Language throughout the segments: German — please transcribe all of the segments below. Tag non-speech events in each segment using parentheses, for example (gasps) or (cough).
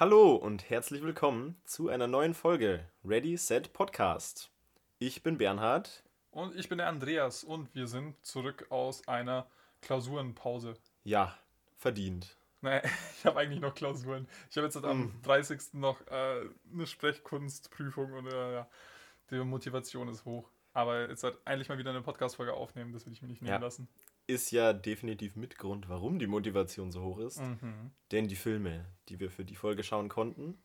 Hallo und herzlich willkommen zu einer neuen Folge Ready Set Podcast. Ich bin Bernhard. Und ich bin der Andreas und wir sind zurück aus einer Klausurenpause. Ja, verdient. Naja, (laughs) ich habe eigentlich noch Klausuren. Ich habe jetzt am Mm. 30. noch äh, eine Sprechkunstprüfung und äh, ja, die Motivation ist hoch. Aber jetzt halt eigentlich mal wieder eine Podcast-Folge aufnehmen, das will ich mir nicht nehmen Ja. lassen. Ist ja definitiv Mitgrund, warum die Motivation so hoch ist. Mhm. Denn die Filme, die wir für die Folge schauen konnten,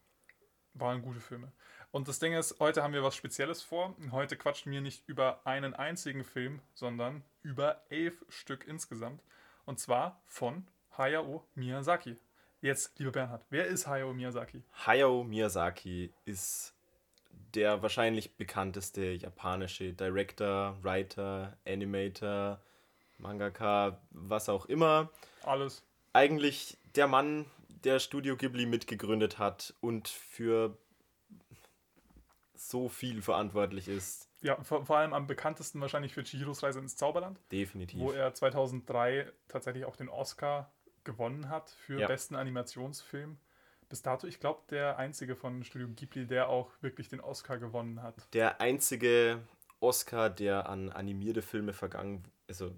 Waren gute Filme. Und das Ding ist, heute haben wir was Spezielles vor. Heute quatschen wir nicht über einen einzigen Film, sondern über elf Stück insgesamt. Und zwar von Hayao Miyazaki. Jetzt, lieber Bernhard, wer ist Hayao Miyazaki? Hayao Miyazaki ist der wahrscheinlich bekannteste japanische Director, Writer, Animator, Mangaka, was auch immer. Alles. Eigentlich der Mann, der Studio Ghibli mitgegründet hat und für so viel verantwortlich ist. Ja, vor, vor allem am bekanntesten wahrscheinlich für Chihiros Reise ins Zauberland, Definitiv. wo er 2003 tatsächlich auch den Oscar gewonnen hat für Ja. besten Animationsfilm. Bis dato, ich glaube, der einzige von Studio Ghibli, der auch wirklich den Oscar gewonnen hat. der einzige Oscar, der an animierte Filme vergangen, also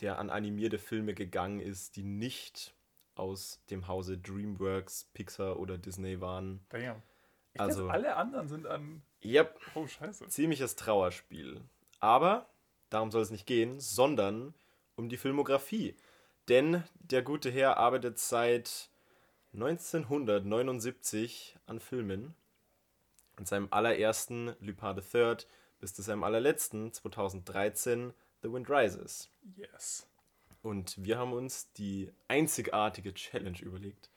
der an animierte Filme gegangen ist, die nicht aus dem Hause DreamWorks, Pixar oder Disney waren. Damn. Ich Also- also, alle anderen sind an. Yep, Oh, scheiße. ziemliches Trauerspiel. Aber darum soll es nicht gehen, sondern um die Filmografie. Denn der gute Herr arbeitet seit 1979 an Filmen. An seinem allerersten Lupin III bis zu seinem allerletzten 2013 The Wind Rises. Yes. Und wir haben uns die einzigartige Challenge überlegt.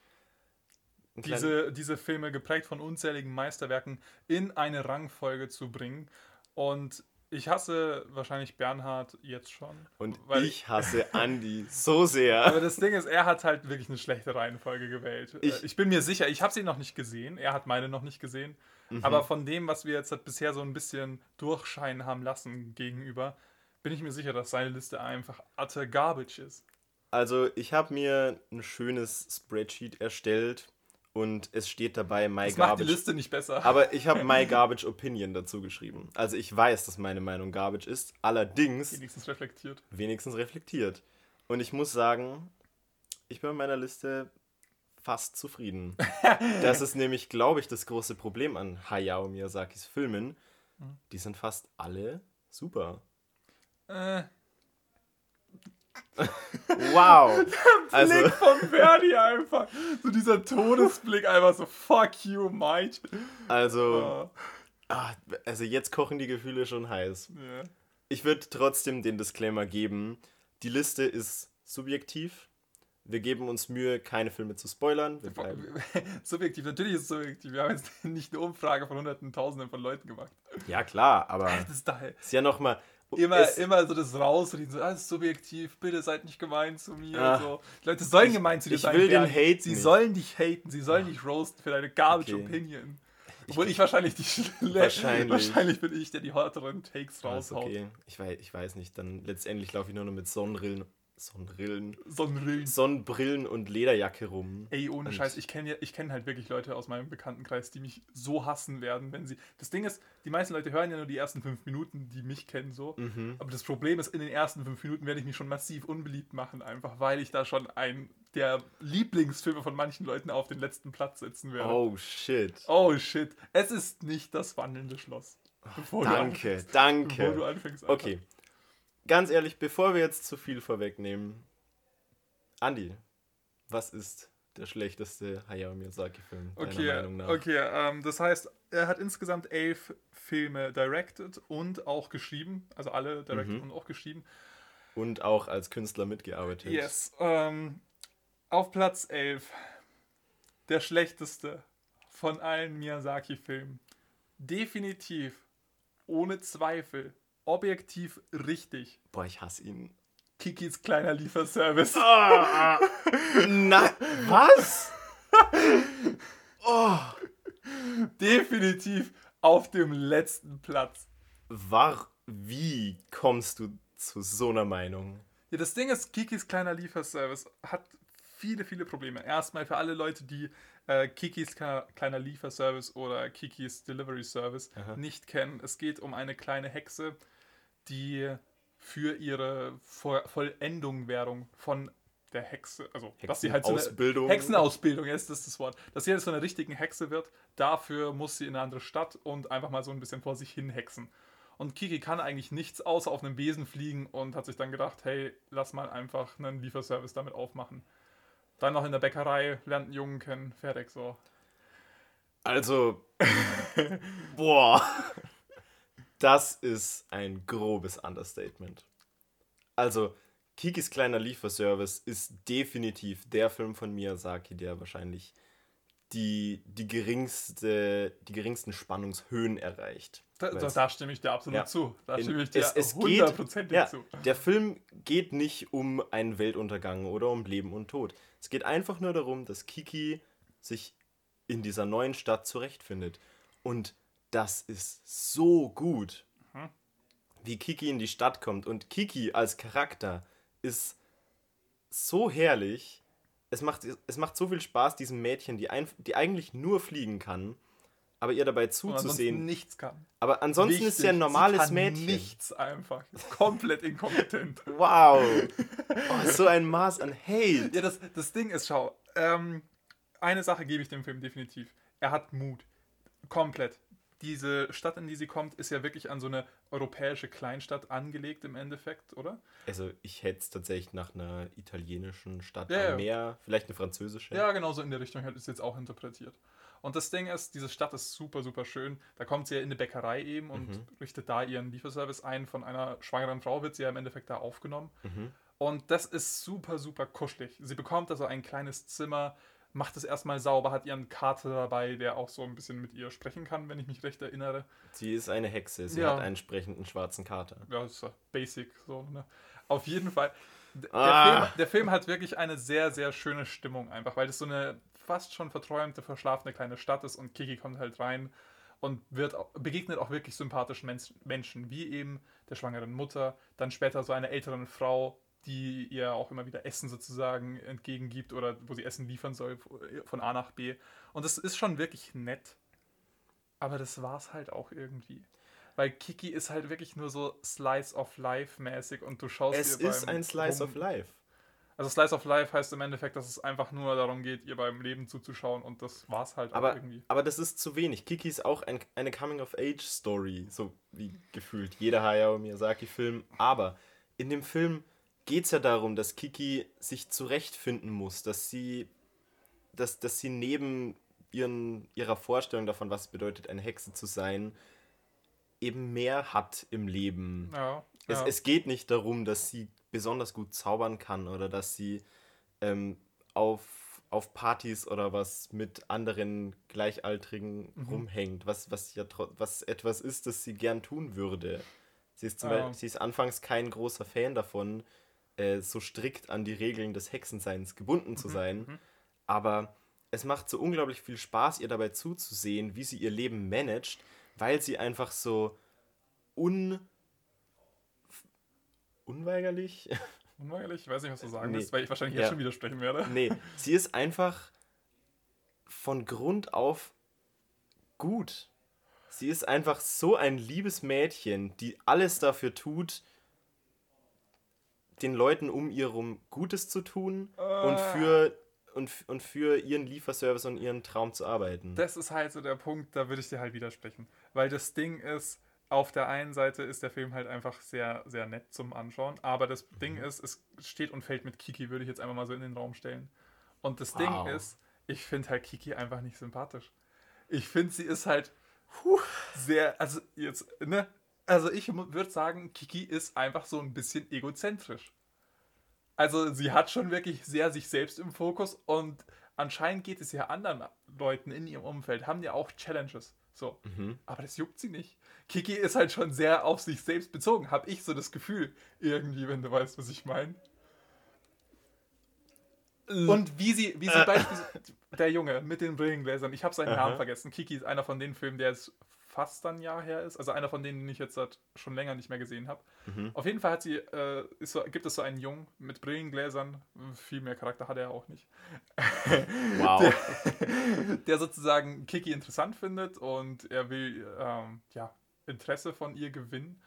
Diese, diese Filme, geprägt von unzähligen Meisterwerken, in eine Rangfolge zu bringen. Und ich hasse wahrscheinlich Bernhard jetzt schon. und ich hasse (laughs) Andy so sehr. Aber das Ding ist, er hat halt wirklich eine schlechte Reihenfolge gewählt. Ich- Ich, ich bin mir sicher, ich habe sie noch nicht gesehen. Er hat meine noch nicht gesehen. Mhm. Aber von dem, was wir jetzt halt bisher so ein bisschen durchscheinen haben lassen gegenüber, bin ich mir sicher, dass seine Liste einfach utter garbage ist. Also ich habe mir ein schönes Spreadsheet erstellt und es steht dabei My Das macht die Garbage. Liste nicht besser. Aber ich habe (laughs) My Garbage Opinion dazu geschrieben. Also ich weiß, dass meine Meinung Garbage ist, allerdings wenigstens reflektiert. wenigstens reflektiert. Und ich muss sagen, ich bin mit meiner Liste fast zufrieden. (laughs) das ist nämlich, glaube ich, das große Problem an Hayao Miyazakis Filmen. Mhm. Die sind fast alle super. Äh, Wow! (laughs) Also, Blick von Verdi einfach. So dieser Todesblick einfach so, fuck you, Mike. also, Oh, also jetzt kochen die Gefühle schon heiß. ja. Ich würde trotzdem den Disclaimer geben. Die Liste ist subjektiv. Wir geben uns Mühe, keine Filme zu spoilern. (laughs) Subjektiv, natürlich ist es subjektiv. Wir haben jetzt (laughs) nicht eine Umfrage von hunderten, tausenden von Leuten gemacht. Ja, klar, aber Das ist daher. ist ja nochmal. Immer, es, immer so das Rausreden, so, ah, das ist subjektiv, bitte seid nicht gemein zu mir. Ah. so. Die Leute sollen Ich- gemein zu dir ich sein. will den. Hate Sie nicht. sollen dich haten, sie sollen dich roasten für deine garbage Okay. Opinion. Obwohl ich, wahrscheinlich die schle- Wahrscheinlich. wahrscheinlich bin ich, der die härteren Takes Ah, raushaut. okay. Ich weiß, ich weiß nicht. Dann letztendlich laufe ich nur noch mit Sonnenbrillen, Sonnenbrillen. Sonnenbrillen und Lederjacke rum. Ey, ohne Und- Scheiß, ich kenne ja, ich kenn halt wirklich Leute aus meinem Bekanntenkreis, die mich so hassen werden, wenn sie. Das Ding ist, die meisten Leute hören ja nur die ersten fünf Minuten, die mich kennen so. Mhm. Aber das Problem ist, in den ersten fünf Minuten werde ich mich schon massiv unbeliebt machen, einfach weil ich da schon ein der Lieblingsfilme von manchen Leuten auf den letzten Platz setzen werde. Oh shit. Oh, shit. Es ist nicht das wandelnde Schloss. Bevor du Danke, Bevor du danke. anfängst. Alter. Okay. Ganz ehrlich, bevor wir jetzt zu viel vorwegnehmen. Andi, was ist der schlechteste Hayao Miyazaki-Film deiner Okay, Meinung nach? okay ähm, das heißt, er hat insgesamt elf Filme directed und auch geschrieben. Also alle directed Mhm. und auch geschrieben. Und auch als Künstler mitgearbeitet. Yes. Ähm, auf Platz 11. Der schlechteste von allen Miyazaki-Filmen. Definitiv, ohne Zweifel, objektiv richtig. Boah, ich hasse ihn. Kikis kleiner Lieferservice. Ah, (laughs) na, was? Oh, Definitiv auf dem letzten Platz. war, wie kommst du zu so einer Meinung? Ja, das Ding ist, Kikis kleiner Lieferservice hat viele, viele Probleme. Erstmal für alle Leute, die äh, Kikis kleiner Lieferservice oder Kikis Delivery Service Aha. nicht kennen. Es geht um eine kleine Hexe, die für ihre Vollendung Währung von der Hexe, also dass sie halt so eine Hexenausbildung ist, das ist das Wort, dass sie jetzt halt so eine richtigen Hexe wird. Dafür muss sie in eine andere Stadt und einfach mal so ein bisschen vor sich hin hexen. Und Kiki kann eigentlich nichts außer auf einem Besen fliegen und hat sich dann gedacht, hey, lass mal einfach einen Lieferservice damit aufmachen. Dann noch in der Bäckerei, lernt einen Jungen kennen, fertig so. Also, (laughs) boah, das ist ein grobes Understatement. Also, Kikis kleiner Lieferservice ist definitiv der Film von Miyazaki, der wahrscheinlich die, die, geringste, die geringsten Spannungshöhen erreicht. Da, da, da stimme ich dir absolut ja. zu. Da stimme ich dir hundertprozentig ja, zu. Der Film geht nicht um einen Weltuntergang oder um Leben und Tod. Es geht einfach nur darum, dass Kiki sich in dieser neuen Stadt zurechtfindet. Und das ist so gut, mhm. wie Kiki in die Stadt kommt. Und Kiki als Charakter ist so herrlich. Es macht, es macht so viel Spaß, diesem Mädchen, die, ein, die eigentlich nur fliegen kann, aber ihr dabei zuzusehen. nichts kann. Aber ansonsten Wichtig, ist sie ein normales sie Mädchen. Nichts einfach. Komplett inkompetent. (laughs) wow. Oh, so ein Maß an Hate. Ja, das, das Ding ist, schau, ähm, eine Sache gebe ich dem Film definitiv. Er hat Mut. Komplett. Diese Stadt, in die sie kommt, ist ja wirklich an so eine europäische Kleinstadt angelegt im Endeffekt, oder? Also ich hätte es tatsächlich nach einer italienischen Stadt ja, am Meer, vielleicht eine französische. Ja, genau so in der Richtung ich es jetzt auch interpretiert. Und das Ding ist, diese Stadt ist super, super schön. Da kommt sie ja in eine Bäckerei eben und mhm. richtet da ihren Lieferservice ein. Von einer schwangeren Frau wird sie ja im Endeffekt da aufgenommen. Mhm. Und das ist super, super kuschelig. Sie bekommt also ein kleines Zimmer, macht es erstmal sauber, hat ihren Kater dabei, der auch so ein bisschen mit ihr sprechen kann, wenn ich mich recht erinnere. Sie ist eine Hexe, sie ja. hat einen entsprechenden schwarzen Kater. Ja, das ist ja basic so, ne? Auf jeden Fall. Der, ah. Film, der Film hat wirklich eine sehr, sehr schöne Stimmung einfach, weil das so eine fast schon verträumte, verschlafene kleine Stadt ist und Kiki kommt halt rein und wird begegnet auch wirklich sympathischen Menschen, wie eben der schwangeren Mutter, dann später so einer älteren Frau, die ihr auch immer wieder Essen sozusagen entgegengibt oder wo sie Essen liefern soll von A nach B. Und das ist schon wirklich nett. Aber das war es halt auch irgendwie. Weil Kiki ist halt wirklich nur so Slice of Life mäßig und du schaust Es ist ein Slice Rum of Life. Also Slice of Life heißt im Endeffekt, dass es einfach nur darum geht, ihr beim Leben zuzuschauen und das war's halt aber, irgendwie. Aber das ist zu wenig. Kiki ist auch ein, eine Coming-of-Age-Story, so wie gefühlt jeder Hayao Miyazaki-Film. Aber in dem Film geht es ja darum, dass Kiki sich zurechtfinden muss, dass sie, dass, dass sie neben ihren, ihrer Vorstellung davon, was es bedeutet, eine Hexe zu sein, eben mehr hat im Leben. Ja, es, ja. es geht nicht darum, dass sie besonders gut zaubern kann oder dass sie ähm, auf, auf Partys oder was mit anderen Gleichaltrigen mhm. rumhängt, was, was ja was etwas ist, das sie gern tun würde. Sie ist, zum ja. Beispiel, sie ist anfangs kein großer Fan davon, äh, so strikt an die Regeln des Hexenseins gebunden zu mhm. sein, mhm. aber es macht so unglaublich viel Spaß, ihr dabei zuzusehen, wie sie ihr Leben managt, weil sie einfach so un unweigerlich. (laughs) Unweigerlich? Ich weiß nicht, was du sagen nee. willst, weil ich wahrscheinlich jetzt schon widersprechen werde. Nee, sie ist einfach von Grund auf gut. Sie ist einfach so ein liebes Mädchen, die alles dafür tut, den Leuten um ihr rum Gutes zu tun uh. und für und, und für ihren Lieferservice und ihren Traum zu arbeiten. Das ist halt so der Punkt, da würde ich dir halt widersprechen. Weil das Ding ist, auf der einen Seite ist der Film halt einfach sehr, sehr nett zum Anschauen, aber das mhm. Ding ist, es steht und fällt mit Kiki, würde ich jetzt einfach mal so in den Raum stellen. Und das wow. Ding ist, ich finde halt Kiki einfach nicht sympathisch. Ich finde, sie ist halt puh, sehr, also jetzt, ne? Also ich würde sagen, Kiki ist einfach so ein bisschen egozentrisch. Also sie hat schon wirklich sehr sich selbst im Fokus und anscheinend geht es ja anderen Leuten in ihrem Umfeld, haben ja auch Challenges. So. Mhm. Aber das juckt sie nicht. Kiki ist halt schon sehr auf sich selbst bezogen, habe ich so das Gefühl, irgendwie, wenn du weißt, was ich meine. Und wie sie, wie sie äh. beispielsweise, der Junge mit den Brillengläsern, ich habe seinen Namen vergessen. Kiki ist einer von den Filmen, der ist fast ein Jahr her ist. Also einer von denen, den ich jetzt seit schon länger nicht mehr gesehen habe. Mhm. Auf jeden Fall hat sie, äh, so, gibt es so einen Jungen mit Brillengläsern. Viel mehr Charakter hat er auch nicht. (laughs) Wow. Der, der sozusagen Kiki interessant findet und er will ähm, ja, Interesse von ihr gewinnen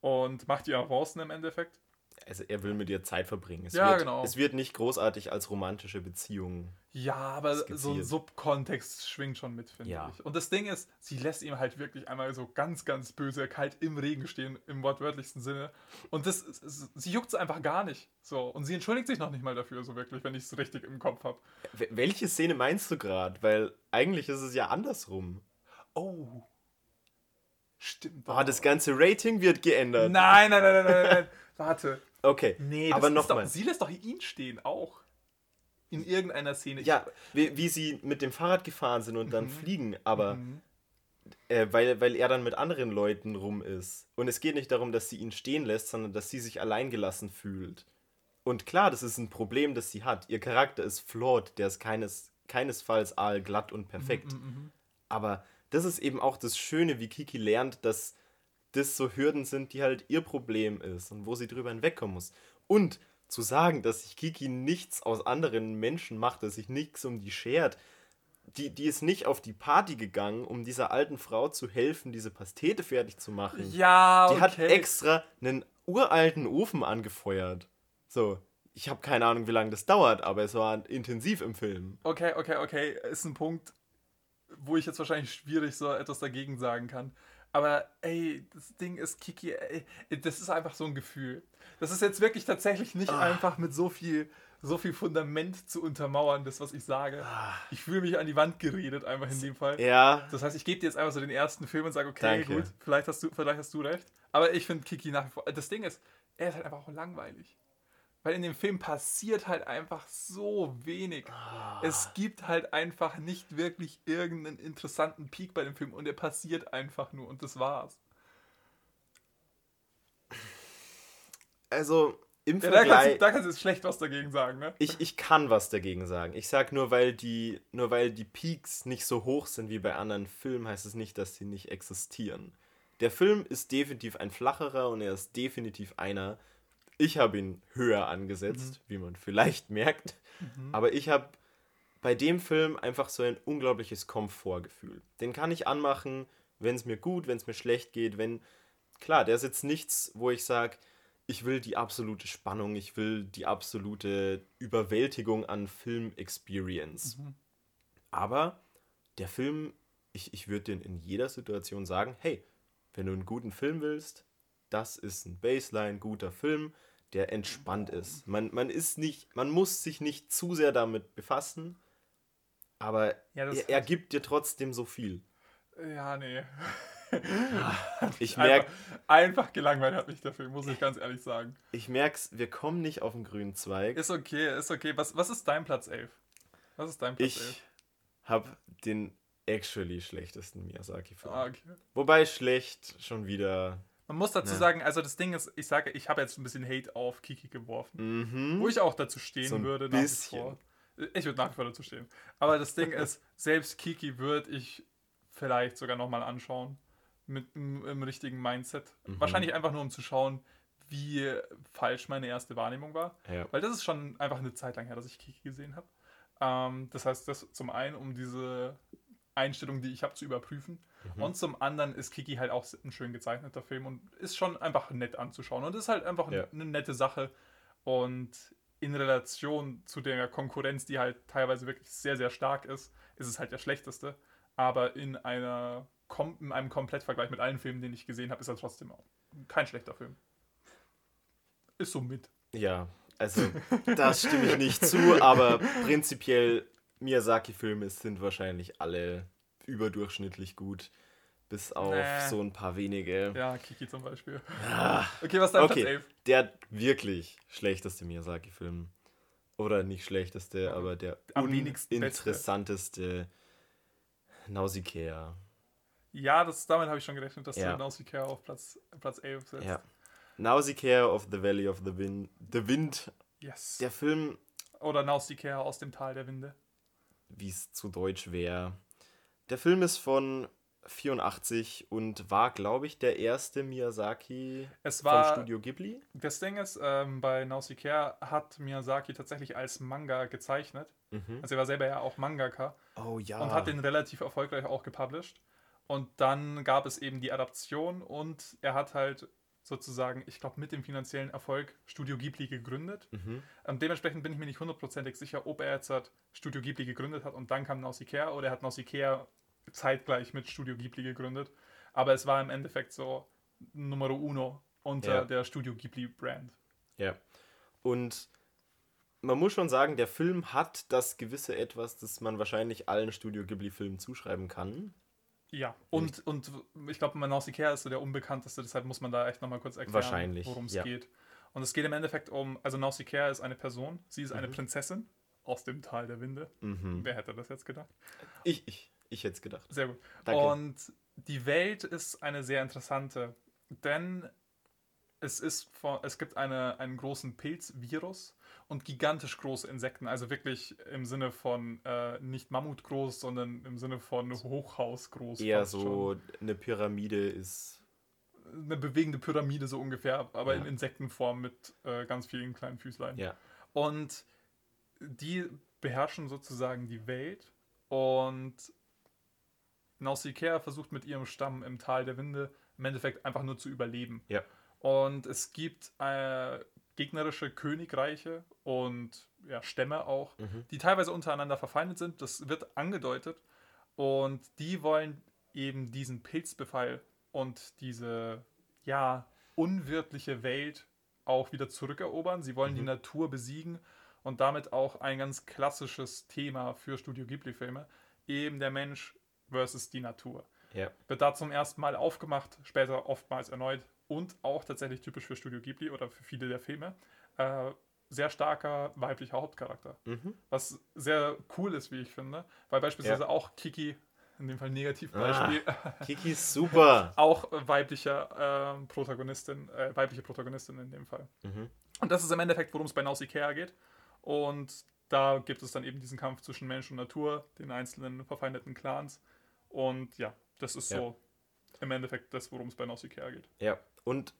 und macht ihr Avancen im Endeffekt. Also er will mit ihr Zeit verbringen. Es Ja, wird, genau. Es wird nicht großartig als romantische Beziehung. Ja, aber so ein Skizziert. Subkontext schwingt schon mit, finde Ja. ich. Und das Ding ist, sie lässt ihm halt wirklich einmal so ganz, ganz böse kalt im Regen stehen, im wortwörtlichsten Sinne. Und das, sie juckt es einfach gar nicht. So. Und sie entschuldigt sich noch nicht mal dafür, so wirklich, wenn ich es richtig im Kopf habe. Wel- Welche Szene meinst du gerade? Weil eigentlich ist es ja andersrum. Oh. Stimmt. Oh, das ganze Rating wird geändert. Nein, nein, nein, nein, nein, nein. Warte. Okay, Nee, aber doch, nochmal. sie lässt doch ihn stehen, auch. In irgendeiner Szene. Ja, wie, wie sie mit dem Fahrrad gefahren sind und dann Mhm. fliegen, aber Mhm. äh, weil, weil er dann mit anderen Leuten rum ist. Und es geht nicht darum, dass sie ihn stehen lässt, sondern dass sie sich alleingelassen fühlt. Und klar, das ist ein Problem, das sie hat. Ihr Charakter ist flawed, der ist keines, keinesfalls aalglatt und perfekt. Mhm, mhm. Aber das ist eben auch das Schöne, wie Kiki lernt, dass das so Hürden sind, die halt ihr Problem ist und wo sie drüber hinwegkommen muss. Und zu sagen, dass sich Kiki nichts aus anderen Menschen macht, dass sich nichts um die schert. Die, die ist nicht auf die Party gegangen, um dieser alten Frau zu helfen, diese Pastete fertig zu machen. Ja, okay. Die hat extra einen uralten Ofen angefeuert. So, ich habe keine Ahnung, wie lange das dauert, aber es war intensiv im Film. Okay, okay, okay. Ist ein Punkt, wo ich jetzt wahrscheinlich schwierig so etwas dagegen sagen kann. Aber ey, das Ding ist, Kiki, ey, das ist einfach so ein Gefühl. Das ist jetzt wirklich tatsächlich nicht Ah. einfach mit so viel, so viel Fundament zu untermauern, das, was ich sage. Ich fühle mich an die Wand geredet, einfach in dem Fall. Ja, Das heißt, ich gebe dir jetzt einfach so den ersten Film und sage, okay, Danke. gut, vielleicht hast, du, vielleicht hast du recht. Aber ich finde Kiki nach wie vor. Das Ding ist, er ist halt einfach auch langweilig. Weil in dem Film passiert halt einfach so wenig. Es gibt halt einfach nicht wirklich irgendeinen interessanten Peak bei dem Film und er passiert einfach nur und das war's. also im Ja, da, kannst Vergleich. du, da kannst du jetzt schlecht was dagegen sagen, ne? Ich, ich kann was dagegen sagen. Ich sag nur, weil die, nur weil die Peaks nicht so hoch sind wie bei anderen Filmen, heißt es nicht, dass sie nicht existieren. Der Film ist definitiv ein flacherer und er ist definitiv einer. Ich habe ihn höher angesetzt, wie man vielleicht merkt. Aber ich habe bei dem Film einfach so ein unglaubliches Komfortgefühl. Den kann ich anmachen, wenn es mir gut, wenn es mir schlecht geht, wenn. Klar, der ist jetzt nichts, wo ich sage, ich will die absolute Spannung, ich will die absolute Überwältigung an Film-Experience. Aber der Film, ich, ich würde den in jeder Situation sagen, hey, wenn du einen guten Film willst, das ist ein Baseline, guter Film, der entspannt ist. Man, man ist nicht, man muss sich nicht zu sehr damit befassen, aber Ja, er, er gibt dir trotzdem so viel. Ja, nee. (laughs) Ich merke, Einfach, einfach gelangweilt hat mich der Film, muss ich ganz ehrlich sagen. ich merk's, wir kommen nicht auf den grünen Zweig. Ist okay, ist okay. Was, was ist dein Platz 11? Was ist dein Platz 11? Ich habe den actually schlechtesten Miyazaki-Film. Ah, okay. Wobei schlecht schon wieder. Man muss dazu Ja. sagen, also das Ding ist, ich sage, ich habe jetzt ein bisschen Hate auf Kiki geworfen. Mhm. Wo ich auch dazu stehen So würde, nach wie bisschen. vor. Ich würde nach wie vor dazu stehen. Aber das Ding ist, (laughs) selbst Kiki würde ich vielleicht sogar nochmal anschauen. Mit dem im richtigen Mindset. Mhm. Wahrscheinlich einfach nur, um zu schauen, wie falsch meine erste Wahrnehmung war. Ja. Weil das ist schon einfach eine Zeit lang her, dass ich Kiki gesehen habe. Ähm, das heißt, das zum einen, um diese Einstellung, die ich habe, zu überprüfen. Mhm. Und zum anderen ist Kiki halt auch ein schön gezeichneter Film und ist schon einfach nett anzuschauen. Und ist halt einfach Ja. eine nette Sache. Und in Relation zu der Konkurrenz, die halt teilweise wirklich sehr, sehr stark ist, ist es halt der schlechteste. Aber in, einer, in einem Komplettvergleich mit allen Filmen, den ich gesehen habe, ist er trotzdem auch kein schlechter Film. Ist so mit. Ja, also das stimme ich nicht zu, aber prinzipiell Miyazaki-Filme sind wahrscheinlich alle überdurchschnittlich gut. Bis auf Nee. so ein paar wenige. Ja, Kiki zum Beispiel. Okay, was ist dein Platz Okay, 11? der wirklich schlechteste Miyazaki-Film. Oder nicht schlechteste, aber der Am wenigsten beste. uninteressanteste Nausicaa. Ja, das, damit habe ich schon gerechnet, dass Ja. du Nausicaa auf Platz, Platz 11 setzt. Ja. Nausicaa of the Valley of the Wind. The Wind. Yes. Der Film, Oder Nausicaa aus dem Tal der Winde. Wie es zu Deutsch wäre. Der Film ist von 84 und war, glaube ich, der erste Miyazaki Es war- vom Studio Ghibli. Das Ding ist, ähm, bei Nausicaa hat Miyazaki tatsächlich als Manga gezeichnet. Mhm. Also er war selber ja auch Mangaka Oh ja. und hat den relativ erfolgreich auch gepublished. Und dann gab es eben die Adaption und er hat halt sozusagen, ich glaube, mit dem finanziellen Erfolg Studio Ghibli gegründet. mhm. Und dementsprechend bin ich mir nicht hundertprozentig sicher, ob er jetzt halt Studio Ghibli gegründet hat und dann kam Nausicaa oder er hat Nausicaa zeitgleich mit Studio Ghibli gegründet. Aber es war im Endeffekt so Numero Uno unter Ja. der Studio Ghibli Brand. Ja. Und man muss schon sagen, der Film hat das gewisse Etwas, das man wahrscheinlich allen Studio Ghibli-Filmen zuschreiben kann. Ja, und, und ich glaube, Nausicaa ist so der unbekannteste, deshalb muss man da echt nochmal kurz erklären, worum es ja. geht. Und es geht im Endeffekt um, also Nausicaa ist eine Person, sie ist eine Mhm. Prinzessin aus dem Tal der Winde. Mhm. Wer hätte das jetzt gedacht? Ich, ich, ich hätte es gedacht. Sehr gut. Danke. Und die Welt ist eine sehr interessante, denn es, ist von, es gibt eine, einen großen Pilzvirus und gigantisch große Insekten. Also wirklich im Sinne von äh, nicht Mammutgroß, sondern im Sinne von Hochhaus groß. Eher fast schon. so, eine Pyramide ist. eine bewegende Pyramide so ungefähr, aber Ja. in Insektenform mit äh, ganz vielen kleinen Füßlein. Ja. Und die beherrschen sozusagen die Welt und Nausicaa versucht mit ihrem Stamm im Tal der Winde im Endeffekt einfach nur zu überleben. Ja. Und es gibt äh, gegnerische Königreiche und ja, Stämme auch, Mhm. die teilweise untereinander verfeindet sind. Das wird angedeutet. Und die wollen eben diesen Pilzbefall und diese, ja, unwirtliche Welt auch wieder zurückerobern. Sie wollen die Mhm. Natur besiegen und damit auch ein ganz klassisches Thema für Studio Ghibli-Filme, eben der Mensch versus die Natur. Ja. Wird da zum ersten Mal aufgemacht, später oftmals erneut und auch tatsächlich typisch für Studio Ghibli oder für viele der Filme. Äh, sehr starker weiblicher Hauptcharakter. Mhm. Was sehr cool ist, wie ich finde, weil beispielsweise auch Kiki, in dem Fall Negativbeispiel, (laughs) Kiki ist super. auch weiblicher ähm, Protagonistin, äh, weibliche Protagonistin in dem Fall. Mhm. Und das ist im Endeffekt, worum es bei Nausicaa geht. Und da gibt es dann eben diesen Kampf zwischen Mensch und Natur, den einzelnen verfeindeten Clans. Und ja, das ist Ja. so im Endeffekt das, worum es bei Nausicaa geht. Ja, und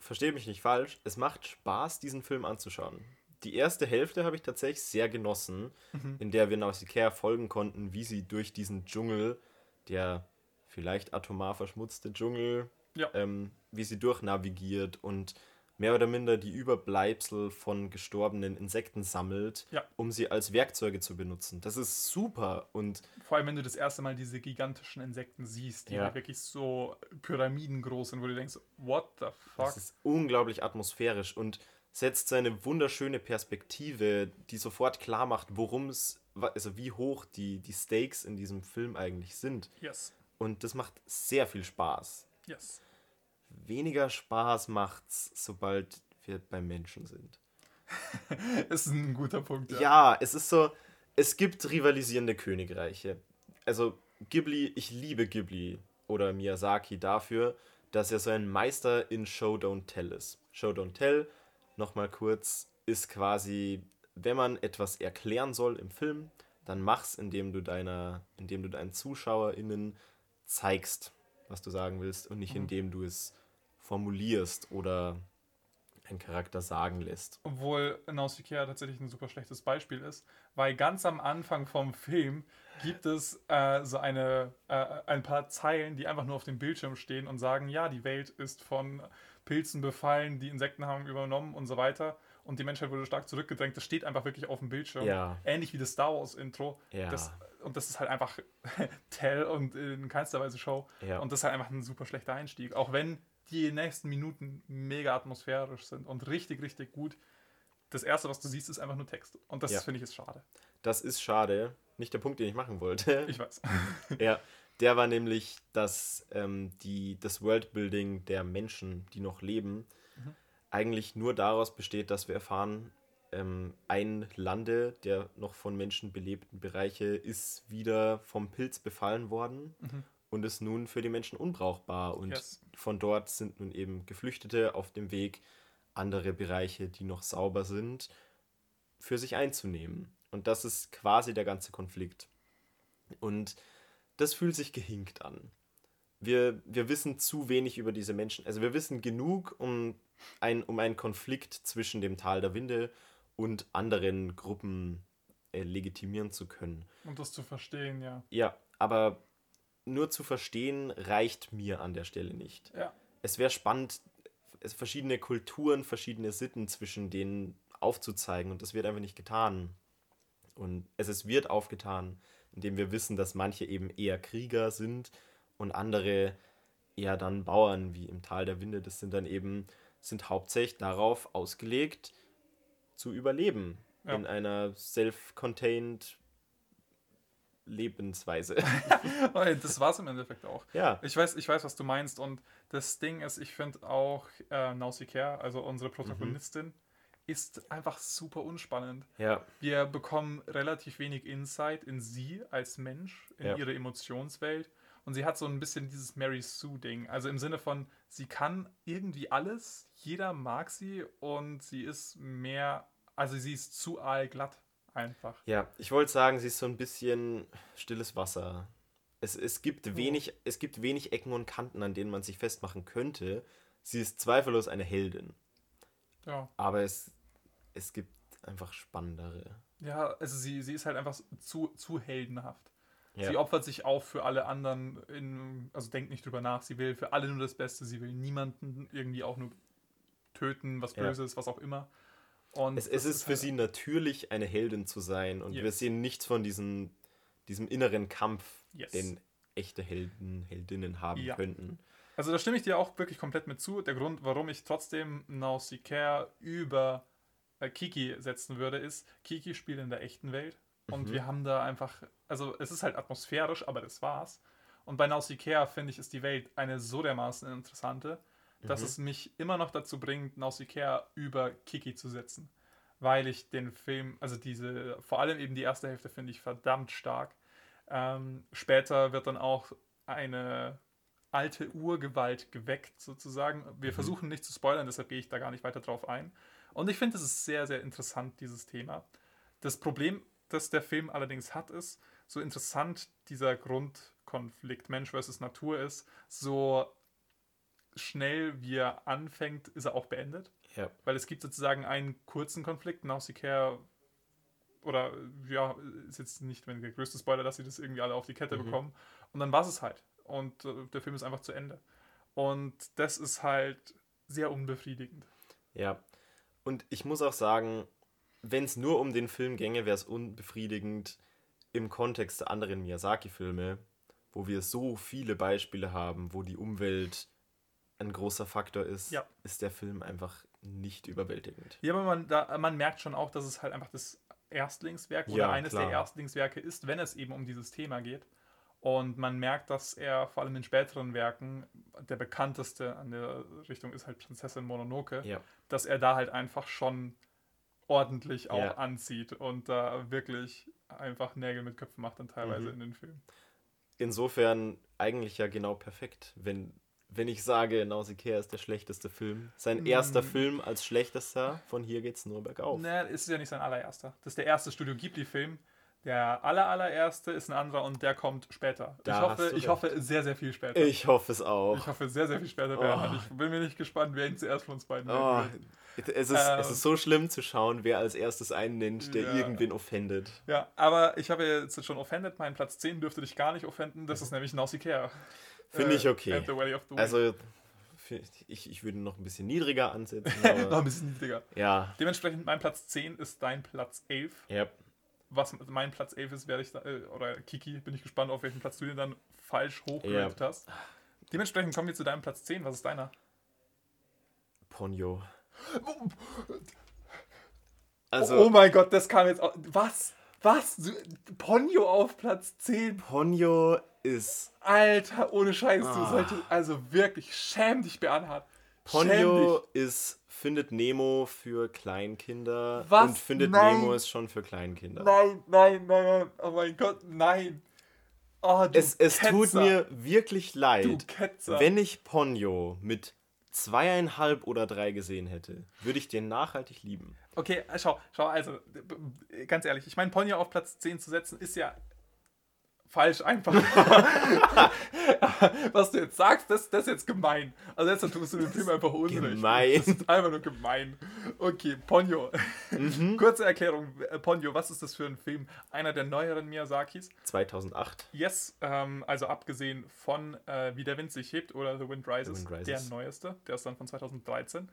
verstehe mich nicht falsch, es macht Spaß, diesen Film anzuschauen. Die erste Hälfte habe ich tatsächlich sehr genossen, Mhm. in der wir Nausicaa folgen konnten, wie sie durch diesen Dschungel, der vielleicht atomar verschmutzte Dschungel, Ja. ähm, wie sie durchnavigiert und mehr oder minder die Überbleibsel von gestorbenen Insekten sammelt, Ja. um sie als Werkzeuge zu benutzen. Das ist super und Vor allem, wenn du das erste Mal diese gigantischen Insekten siehst, die Ja. halt wirklich so pyramidengroß sind, wo du denkst, what the fuck? Es ist unglaublich atmosphärisch und setzt so eine wunderschöne Perspektive, die sofort klar macht, worum es, also wie hoch die, die Stakes in diesem Film eigentlich sind. Yes, Und das macht sehr viel Spaß. yes. Weniger Spaß macht's, sobald wir beim Menschen sind. (laughs) ist ein guter Punkt, ja. Ja, es ist so, es gibt rivalisierende Königreiche. Also Ghibli, ich liebe Ghibli oder Miyazaki dafür, dass er so ein Meister in Show Don't Tell ist. Show Don't Tell, nochmal kurz, ist quasi, wenn man etwas erklären soll im Film, dann mach's, indem du deiner, indem du deinen ZuschauerInnen zeigst, was du sagen willst und nicht Mhm. indem du es formulierst oder einen Charakter sagen lässt. Obwohl Nausicaa tatsächlich ein super schlechtes Beispiel ist, weil ganz am Anfang vom Film gibt es äh, so eine, äh, ein paar Zeilen, die einfach nur auf dem Bildschirm stehen und sagen, ja, die Welt ist von Pilzen befallen, die Insekten haben übernommen und so weiter und die Menschheit wurde stark zurückgedrängt. Das steht einfach wirklich auf dem Bildschirm. Ja. Ähnlich wie das Star Wars Intro. Ja. Das, und das ist halt einfach (laughs) Tell und in keinster Weise Show. Ja. Und das ist halt einfach ein super schlechter Einstieg. Auch wenn die nächsten Minuten mega atmosphärisch sind und richtig, richtig gut. Das erste, was du siehst, ist einfach nur Text. Und das Ja. finde ich ist schade. Das ist schade. Nicht der Punkt, den ich machen wollte. Ich weiß. (laughs) ja, der war nämlich, dass ähm, die, das Worldbuilding der Menschen, die noch leben, Mhm. eigentlich nur daraus besteht, dass wir erfahren, ähm, ein Lande der noch von Menschen belebten Bereiche ist wieder vom Pilz befallen worden Mhm. Und ist nun für die Menschen unbrauchbar. Und Yes. von dort sind nun eben Geflüchtete auf dem Weg, andere Bereiche, die noch sauber sind, für sich einzunehmen. Und das ist quasi der ganze Konflikt. Und das fühlt sich gehinkt an. wir, wir wissen zu wenig über diese Menschen. Also wir wissen genug, um, ein, um einen Konflikt zwischen dem Tal der Winde und anderen Gruppen äh, legitimieren zu können. Und das zu verstehen, ja. Ja, aber nur zu verstehen reicht mir an der Stelle nicht. Ja. Es wäre spannend, es verschiedene Kulturen, verschiedene Sitten zwischen denen aufzuzeigen und das wird einfach nicht getan. Und es ist, wird aufgetan, indem wir wissen, dass manche eben eher Krieger sind und andere eher dann Bauern, wie im Tal der Winde. Das sind dann eben, sind hauptsächlich darauf ausgelegt, zu überleben. Ja. In einer self-contained Lebensweise. (laughs) das war es im Endeffekt auch. ja. Ich weiß, ich weiß, was du meinst. Und das Ding ist, ich finde auch äh, Nausicaa, also unsere Protagonistin, ist einfach super unspannend. Ja. Wir bekommen relativ wenig Insight in sie als Mensch, in Ja. ihre Emotionswelt. Und sie hat so ein bisschen dieses Mary Sue-Ding. Also im Sinne von, sie kann irgendwie alles, jeder mag sie und sie ist mehr, also sie ist zu allglatt einfach. Ja, ich wollte sagen, sie ist so ein bisschen stilles Wasser. Es, es, gibt wenig, es gibt wenig Ecken und Kanten, an denen man sich festmachen könnte. Sie ist zweifellos eine Heldin. Ja. Aber es, es gibt einfach spannendere. Ja, also sie, sie ist halt einfach zu, zu heldenhaft. Ja. Sie opfert sich auf für alle anderen, in, also denkt nicht drüber nach, sie will für alle nur das Beste, sie will niemanden irgendwie auch nur töten, was Ja. Böses, was auch immer. Und Es, es das ist für halt- sie natürlich, eine Heldin zu sein. Und wir Yes. sehen nichts von diesem, diesem inneren Kampf, Yes. den echte Helden, Heldinnen haben Ja. könnten. Also da stimme ich dir auch wirklich komplett mit zu. Der Grund, warum ich trotzdem Nausicaa über äh, Kiki setzen würde, ist, Kiki spielt in der echten Welt und Mhm. wir haben da einfach, also es ist halt atmosphärisch, aber das war's. Und bei Nausicaa, finde ich, ist die Welt eine so dermaßen interessante, dass Mhm. es mich immer noch dazu bringt, Nausicaa über Kiki zu setzen. Weil ich den Film, also diese, vor allem eben die erste Hälfte finde ich verdammt stark. Ähm, später wird dann auch eine alte Urgewalt geweckt, sozusagen. Wir Mhm. versuchen nicht zu spoilern, deshalb gehe ich da gar nicht weiter drauf ein. Und ich finde, es ist sehr, sehr interessant, dieses Thema. Das Problem, das der Film allerdings hat, ist, so interessant dieser Grundkonflikt Mensch versus Natur ist, so schnell wie er anfängt, ist er auch beendet. Ja. Weil es gibt sozusagen einen kurzen Konflikt, Nausicaa oder ja, ist jetzt nicht der größte Spoiler, dass sie das irgendwie alle auf die Kette Mhm. bekommen. Und dann war es halt. Und äh, der Film ist einfach zu Ende. Und das ist halt sehr unbefriedigend. Ja. Und ich muss auch sagen, wenn es nur um den Film ginge, wäre es unbefriedigend im Kontext der anderen Miyazaki-Filme, wo wir so viele Beispiele haben, wo die Umwelt ein großer Faktor ist, Ja. ist der Film einfach nicht überwältigend. Ja, aber man, da, man merkt schon auch, dass es halt einfach das Erstlingswerk oder Ja, eines klar. der Erstlingswerke ist, wenn es eben um dieses Thema geht. Und man merkt, dass er vor allem in späteren Werken, der bekannteste an der Richtung ist halt Prinzessin Mononoke, Ja. dass er da halt einfach schon ordentlich auch Ja. anzieht und da wirklich einfach Nägel mit Köpfen macht dann teilweise Mhm. in den Filmen. Insofern eigentlich ja genau perfekt, wenn, wenn ich sage, Nausicaa ist der schlechteste Film. Sein Mm. erster Film als schlechtester, von hier geht's nur bergauf. Ne, ist ja nicht sein allererster. Das ist der erste Studio Ghibli-Film. Der aller, allererste ist ein anderer und der kommt später. Da ich hoffe, ich hoffe sehr, sehr viel später. Ich hoffe es auch. Ich hoffe sehr, sehr viel später, Oh. Ich bin mir nicht gespannt, wer ihn zuerst von uns beiden Oh, es, ist, Ähm. es ist so schlimm zu schauen, wer als erstes einen nennt, der Ja. irgendwen offendet. Ja, aber ich habe jetzt schon offended. Mein Platz 10 dürfte dich gar nicht offenden. Das ist nämlich Nausicaa. Finde ich okay. Also, ich, ich würde noch ein bisschen niedriger ansetzen. (laughs) noch ein bisschen niedriger. ja, Dementsprechend mein Platz 10 ist dein Platz 11. ja. Was mein Platz 11 ist, werde ich da, äh, oder Kiki, bin ich gespannt, auf welchen Platz du den dann falsch hochgeratet hast. Dementsprechend kommen wir zu deinem Platz 10. Was ist deiner? Ponyo. Also, (gasps) Also, oh mein Gott, das kam jetzt. Auch, was? Was? Du- Ponyo auf Platz 10? Ponyo ist. Alter, ohne Scheiß, du Ah. solltest. Also wirklich, schäm dich, Bernhard. Ponyo ist Findet Nemo für Kleinkinder. Was? Und Findet Nein. Nemo ist schon für Kleinkinder. Nein, nein, nein, nein. Oh mein Gott, nein. Oh, du Es, es tut mir wirklich Du leid. Wenn ich Ponyo mit zweieinhalb oder drei gesehen hätte, würde ich den nachhaltig lieben. Okay, schau, schau, also, ganz ehrlich, ich meine, Ponyo auf Platz 10 zu setzen, ist ja falsch einfach. (laughs) Was du jetzt sagst, das, das ist jetzt gemein. Also jetzt tust du dem Film einfach Unrecht. Gemein. Das ist einfach nur gemein. Okay, Ponyo. Mhm. Kurze Erklärung. Äh, Ponyo, was ist das für ein Film? Einer der neueren Miyazakis. 2008. Yes, ähm, also abgesehen von äh, Wie der Wind sich hebt oder The Wind Rises, The Wind Rises. der neueste, der ist dann von 2013.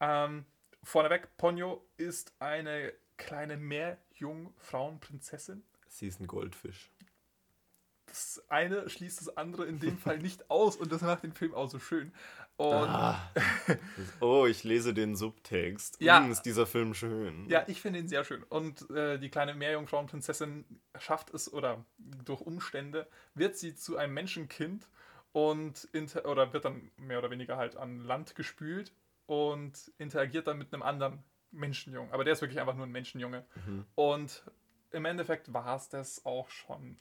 Ähm, vorneweg, Ponyo ist eine kleine Meerjungfrauenprinzessin. Sie ist ein Goldfisch. Das eine schließt das andere in dem Fall nicht aus und das macht den Film auch so schön. Ah. (laughs) oh, ich lese den Subtext. Ja. Mm, ist dieser Film schön. ja, ich finde ihn sehr schön. Und äh, die kleine Meerjungfrauenprinzessin schafft es oder durch Umstände wird sie zu einem Menschenkind und inter oder wird dann mehr oder weniger halt an Land gespült und interagiert dann mit einem anderen Menschenjungen. Aber der ist wirklich einfach nur ein Menschenjunge. Mhm. Und im Endeffekt war es das auch schon.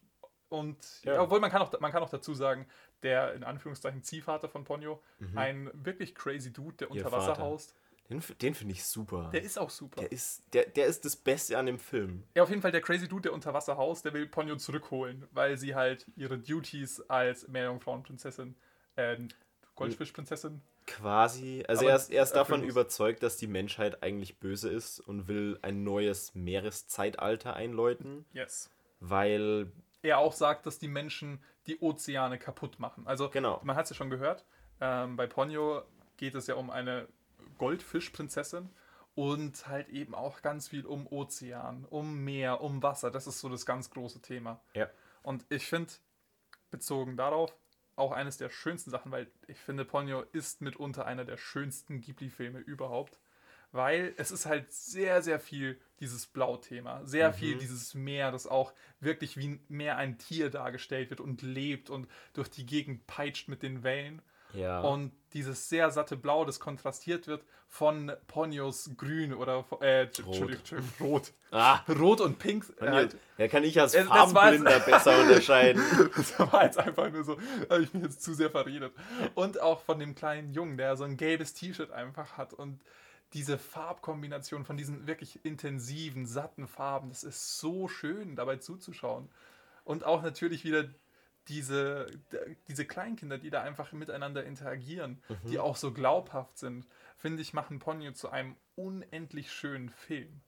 Und Ja. obwohl man kann, auch, man kann auch dazu sagen, der in Anführungszeichen Ziehvater von Ponyo, Mhm. ein wirklich crazy Dude, der Ihr unter Wasser Vater. haust, Den, den finde ich super. der ist auch super. der, ist, der, der ist das Beste an dem Film. Ja, auf jeden Fall der crazy Dude, der unter Wasser haust, der will Ponyo zurückholen, weil sie halt ihre Duties als Meerjungfrauenprinzessin, äh, Goldfischprinzessin, Quasi. Also er ist, er ist davon überzeugt, dass die Menschheit eigentlich böse ist und will ein neues Meereszeitalter einläuten, yes. weil Er auch sagt, dass die Menschen die Ozeane kaputt machen. Also, Genau. man hat es ja schon gehört, ähm, bei Ponyo geht es ja um eine Goldfischprinzessin und halt eben auch ganz viel um Ozean, um Meer, um Wasser. Das ist so das ganz große Thema. Ja. Und ich finde, bezogen darauf, auch eines der schönsten Sachen, weil ich finde, Ponyo ist mitunter einer der schönsten Ghibli-Filme überhaupt. Weil es ist halt sehr, sehr viel dieses Blau-Thema. Sehr viel dieses Meer, das auch wirklich wie mehr ein Tier dargestellt wird und lebt und durch die Gegend peitscht mit den Wellen. ja. Und dieses sehr satte Blau, das kontrastiert wird von Ponyos Grün oder äh, Entschuldigung, Entschuldigung, Rot. ah, Rot und Pink. äh, ja, kann ich als Äh, Farbenblinder besser unterscheiden. (laughs) Das war jetzt einfach nur so, habe ich mich jetzt zu sehr verredet. Und auch von dem kleinen Jungen, der so ein gelbes T-Shirt einfach hat und diese Farbkombination von diesen wirklich intensiven, satten Farben, das ist so schön dabei zuzuschauen. Und auch natürlich wieder diese, diese Kleinkinder, die da einfach miteinander interagieren, die auch so glaubhaft sind, finde ich, machen Ponyo zu einem unendlich schönen Film.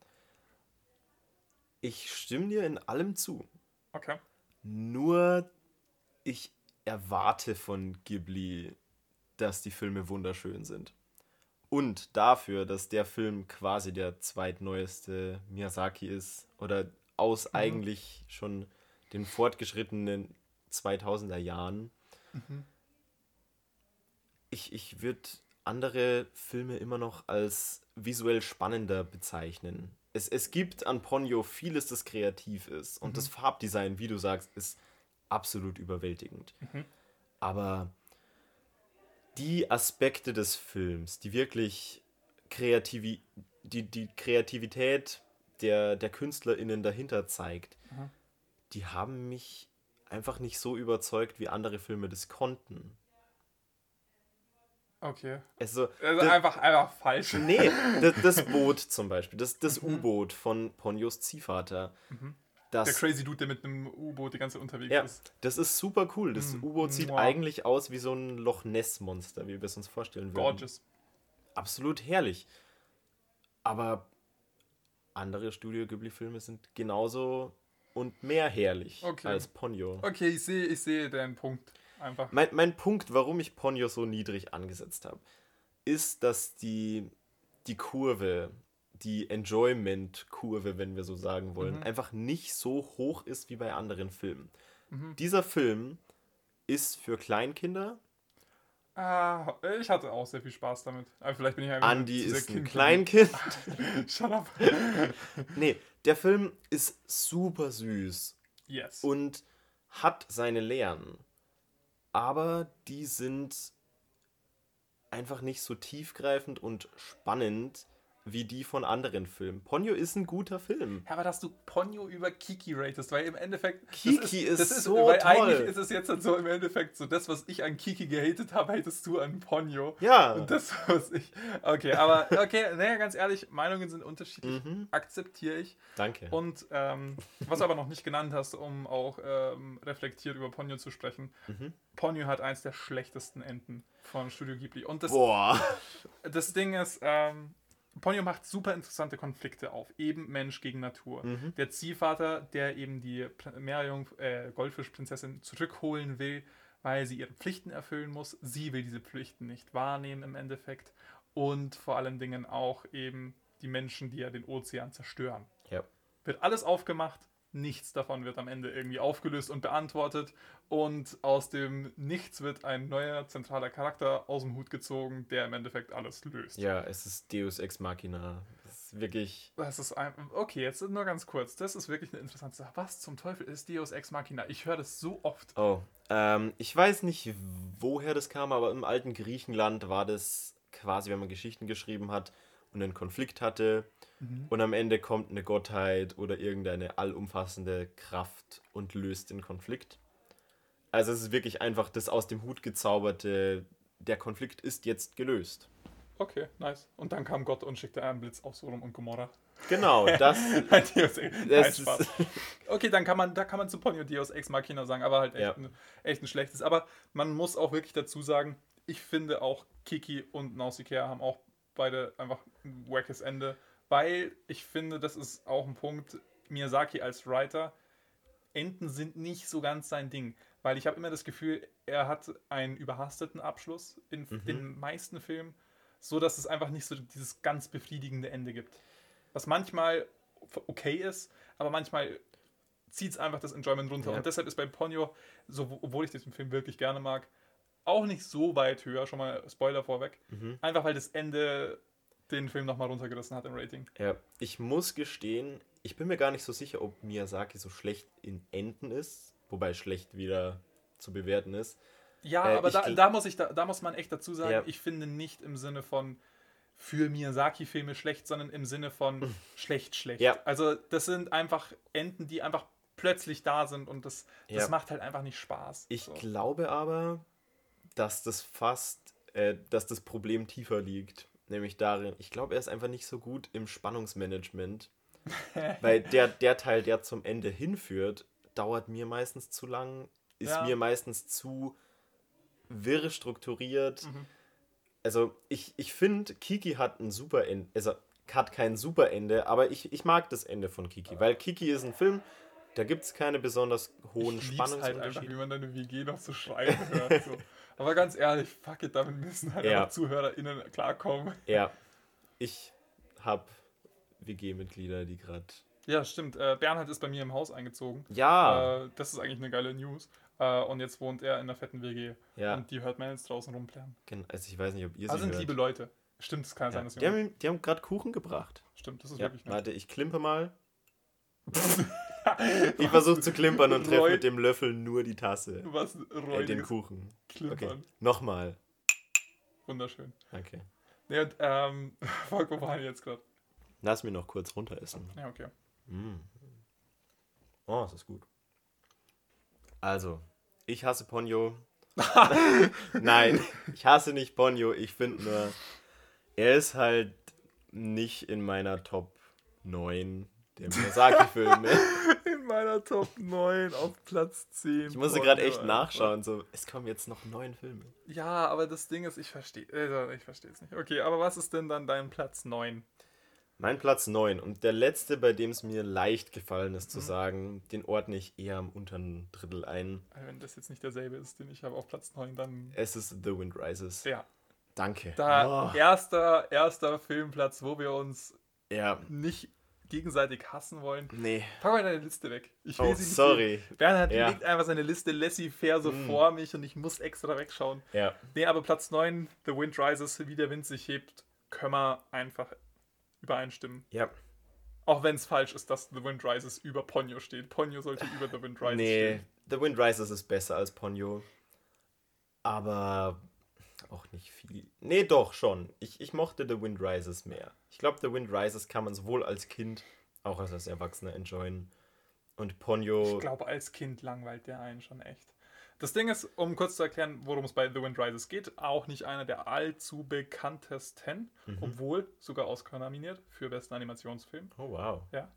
Ich stimme dir in allem zu. Okay. Nur ich erwarte von Ghibli, dass die Filme wunderschön sind. Und dafür, dass der Film quasi der zweitneueste Miyazaki ist oder aus eigentlich schon den fortgeschrittenen 2000er Jahren. Ich, ich würde andere Filme immer noch als visuell spannender bezeichnen. Es, es gibt an Ponyo vieles, das kreativ ist. Und das Farbdesign, wie du sagst, ist absolut überwältigend. Aber die Aspekte des Films, die wirklich Kreativi die, die Kreativität der, der KünstlerInnen dahinter zeigt, die haben mich einfach nicht so überzeugt, wie andere Filme das konnten. Okay. Also, Also das- einfach, einfach falsch. Nee, das, das (laughs) Boot zum Beispiel, das, das U-Boot von Ponyos Ziehvater. Der Das, crazy Dude, der mit einem U-Boot die ganze Zeit unterwegs ja, ist. das ist super cool. Das Mm, U-Boot sieht wow. eigentlich aus wie so ein Loch Ness-Monster, wie wir es uns vorstellen würden. Gorgeous. Absolut herrlich. Aber andere Studio Ghibli-Filme sind genauso und mehr herrlich Okay. als Ponyo. Okay, ich sehe, ich sehe deinen Punkt. Einfach. Mein, mein Punkt, warum ich Ponyo so niedrig angesetzt habe, ist, dass die, die Kurve, die Enjoyment-Kurve, wenn wir so sagen wollen, Mhm. einfach nicht so hoch ist wie bei anderen Filmen. Mhm. Dieser Film ist für Kleinkinder. Ah, ich hatte auch sehr viel Spaß damit. Aber vielleicht bin ich einfach Andy ist ein kindlich. Kleinkind. (laughs) Shut up. (laughs) nee, der Film ist super süß Yes. und hat seine Lehren. Aber die sind einfach nicht so tiefgreifend und spannend wie die von anderen Filmen. Ponyo ist ein guter Film. Ja, aber dass du Ponyo über Kiki ratest, weil im Endeffekt. Kiki ist das so weil toll. Eigentlich ist es jetzt halt so im Endeffekt so, das, was ich an Kiki gehatet habe, hatest du an Ponyo. Ja. Und das, was ich. Okay, aber okay, naja, ganz ehrlich, Meinungen sind unterschiedlich. Mhm. Akzeptiere ich. Danke. Und ähm, was du aber noch nicht genannt hast, um auch ähm, reflektiert über Ponyo zu sprechen. Mhm. Ponyo hat eins der schlechtesten Enden von Studio Ghibli. Und das, Boah. (laughs) das Ding ist, ähm, Ponyo macht super interessante Konflikte auf. Eben Mensch gegen Natur. Mhm. Der Ziehvater, der eben die Meerjung äh, Goldfischprinzessin zurückholen will, weil sie ihre Pflichten erfüllen muss. Sie will diese Pflichten nicht wahrnehmen im Endeffekt. Und vor allen Dingen auch eben die Menschen, die ja den Ozean zerstören. Ja. Wird alles aufgemacht, nichts davon wird am Ende irgendwie aufgelöst und beantwortet. Und aus dem Nichts wird ein neuer zentraler Charakter aus dem Hut gezogen, der im Endeffekt alles löst. Ja, es ist Deus Ex Machina. Das ist wirklich. Das ist ein. Okay, jetzt nur ganz kurz. Das ist wirklich eine interessante Sache. Was zum Teufel ist Deus Ex Machina? Ich höre das so oft. Oh. Ähm, ich weiß nicht, woher das kam, aber im alten Griechenland war das quasi, wenn man Geschichten geschrieben hat und einen Konflikt hatte. Und am Ende kommt eine Gottheit oder irgendeine allumfassende Kraft und löst den Konflikt. Also es ist wirklich einfach das aus dem Hut gezauberte, der Konflikt ist jetzt gelöst. Okay, nice. Und dann kam Gott und schickte einen Blitz auf Sodom und Gomorra. Genau, (laughs) das, Deus Ex. Nein, Spaß. Okay, dann kann man, da kann man zu Ponyo Deus Ex Machina sagen, aber halt echt, Ja. ein, echt ein schlechtes. Aber man muss auch wirklich dazu sagen, ich finde auch Kiki und Nausicaa haben auch beide einfach ein wackes Ende, weil ich finde, das ist auch ein Punkt, Miyazaki als Writer, Enden sind nicht so ganz sein Ding, weil ich habe immer das Gefühl, er hat einen überhasteten Abschluss in Mhm. den meisten Filmen, so dass es einfach nicht so dieses ganz befriedigende Ende gibt. Was manchmal okay ist, aber manchmal zieht es einfach das Enjoyment runter. Ja. Und deshalb ist bei Ponyo, so, obwohl ich diesen Film wirklich gerne mag, auch nicht so weit höher, schon mal Spoiler vorweg. Mhm. Einfach weil das Ende den Film nochmal runtergerissen hat im Rating. Ja, ich muss gestehen, ich bin mir gar nicht so sicher, ob Miyazaki so schlecht in Enden ist, wobei schlecht wieder zu bewerten ist. Ja, Äh, aber da, da, muss ich, da, da muss man echt dazu sagen, Ja. ich finde nicht im Sinne von für Miyazaki-Filme schlecht, sondern im Sinne von schlecht, schlecht. Ja. Also das sind einfach Enden, die einfach plötzlich da sind und das, das Ja. macht halt einfach nicht Spaß. Ich So. glaube aber, dass das fast, äh, dass das Problem tiefer liegt. Nämlich darin, ich glaube, er ist einfach nicht so gut im Spannungsmanagement. (laughs) weil der, der Teil, der zum Ende hinführt, dauert mir meistens zu lang, ist Ja. mir meistens zu wirr strukturiert. Mhm. Also ich, ich finde, Kiki hat ein super Ende, also hat kein super Ende, aber ich, ich mag das Ende von Kiki, weil Kiki ist ein Film, da gibt es keine besonders hohen ich lieb's halt einfach, Spannungsunterschiede. wie man deine WG noch so schreiben hört. So. (laughs) Aber ganz ehrlich, fuck it, damit müssen halt Ja. einfach ZuhörerInnen klarkommen. Ja, ich habe WG-Mitglieder, die gerade. Ja, stimmt. Äh, Bernhard ist bei mir im Haus eingezogen. Ja, Äh, das ist eigentlich eine geile News. Äh, und jetzt wohnt er in einer fetten WG. ja. Und die hört man jetzt draußen rumplären. gen- Also ich weiß nicht, ob ihr Das sie sind hört. liebe Leute. Stimmt, das kann Ja. sein, dass Die wir. haben, die haben gerade Kuchen gebracht. Stimmt, das ist Ja, wirklich nett. warte, ich klimper mal. (laughs) (laughs) Ich versuche zu klimpern und treffe mit dem Löffel nur die Tasse. Was Äh, den Kuchen. Klimpern. Okay, nochmal. Wunderschön. Danke. Nee, und, ähm, (laughs) fuck, wo waren wir jetzt gerade? Lass mich noch kurz runter essen. Ja, okay. Mm. Oh, das ist gut. Also, ich hasse Ponyo. (laughs) Nein, ich hasse nicht Ponyo. Ich finde nur, er ist halt nicht in meiner Top 9 der Miyazaki-Filme. In meiner Top 9 auf Platz 10. Ich musste gerade echt nachschauen. So, es kommen jetzt noch neun Filme. Ja, aber das Ding ist, ich verstehe äh, ich verstehe es nicht. Okay, aber was ist denn dann dein Platz 9? Mein Platz 9 und der letzte, bei dem es mir leicht gefallen ist Mhm. zu sagen, den ordne ich eher am unteren Drittel ein. Äh, Wenn das jetzt nicht derselbe ist, den ich habe auf Platz 9, dann. Es ist The Wind Rises. Ja. Danke. Da Oh, erster, erster Filmplatz, wo wir uns ja, nicht gegenseitig hassen wollen. nee. Pack mal deine Liste weg. Ich will Oh, sie nicht sorry. sehen. Bernhard Ja. legt einfach seine Liste laissez-faire so Mm. vor mich und ich muss extra wegschauen. Ja, Nee, aber Platz 9, The Wind Rises, wie der Wind sich hebt, können wir einfach übereinstimmen. ja. Auch wenn es falsch ist, dass The Wind Rises über Ponyo steht. Ponyo sollte über The Wind Rises Nee, stehen. The Wind Rises ist besser als Ponyo. Aber auch nicht viel. Nee, doch, schon. Ich, ich mochte The Wind Rises mehr. Ich glaube, The Wind Rises kann man sowohl als Kind auch als Erwachsener enjoyen. Und Ponyo. Ich glaube, als Kind langweilt der einen schon echt. Das Ding ist, um kurz zu erklären, worum es bei The Wind Rises geht, auch nicht einer der allzu bekanntesten, mhm. obwohl sogar Oscar nominiert für besten Animationsfilm. Oh wow. Ja,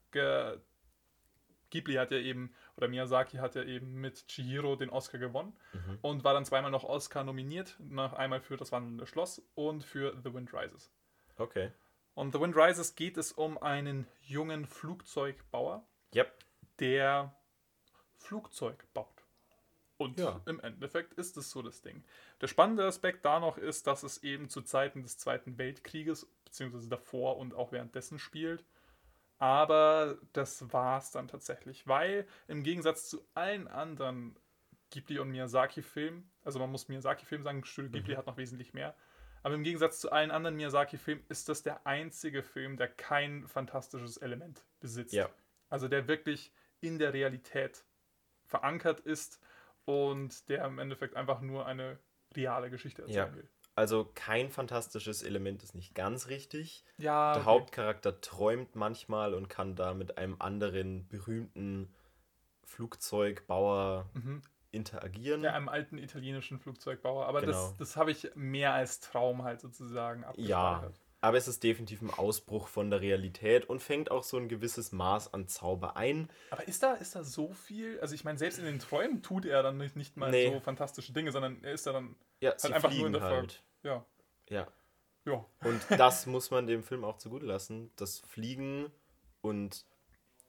Ghibli hat ja eben, oder Miyazaki hat ja eben mit Chihiro den Oscar gewonnen mhm. und war dann zweimal noch Oscar nominiert, noch einmal für Das wandelnde Schloss und für The Wind Rises. Okay. Und The Wind Rises geht es um einen jungen Flugzeugbauer, yep. der Flugzeug baut. Und ja. im Endeffekt ist es so das Ding. Der spannende Aspekt da noch ist, dass es eben zu Zeiten des Zweiten Weltkrieges, beziehungsweise davor und auch währenddessen spielt. Aber das war es dann tatsächlich, weil im Gegensatz zu allen anderen Ghibli und Miyazaki-Filmen, also man muss Miyazaki-Film sagen, Studio Ghibli mhm. hat noch wesentlich mehr, aber im Gegensatz zu allen anderen Miyazaki-Filmen ist das der einzige Film, der kein fantastisches Element besitzt. Ja. Also der wirklich in der Realität verankert ist und der im Endeffekt einfach nur eine reale Geschichte erzählen ja. will. Also kein fantastisches Element ist nicht ganz richtig. Ja. Der okay. Hauptcharakter träumt manchmal und kann da mit einem anderen berühmten Flugzeugbauer mhm. interagieren. Ja, einem alten italienischen Flugzeugbauer. Aber genau. das, das habe ich mehr als Traum halt sozusagen abgespeichert. Ja, aber es ist definitiv ein Ausbruch von der Realität und fängt auch so ein gewisses Maß an Zauber ein. Aber ist da, ist da so viel? Also ich meine, selbst in den Träumen tut er dann nicht, nicht mal nee. so fantastische Dinge, sondern er ist da dann ja, halt einfach nur in der halt. Ja. Ja. Ja. Und das (laughs) muss man dem Film auch zugute lassen. Das Fliegen und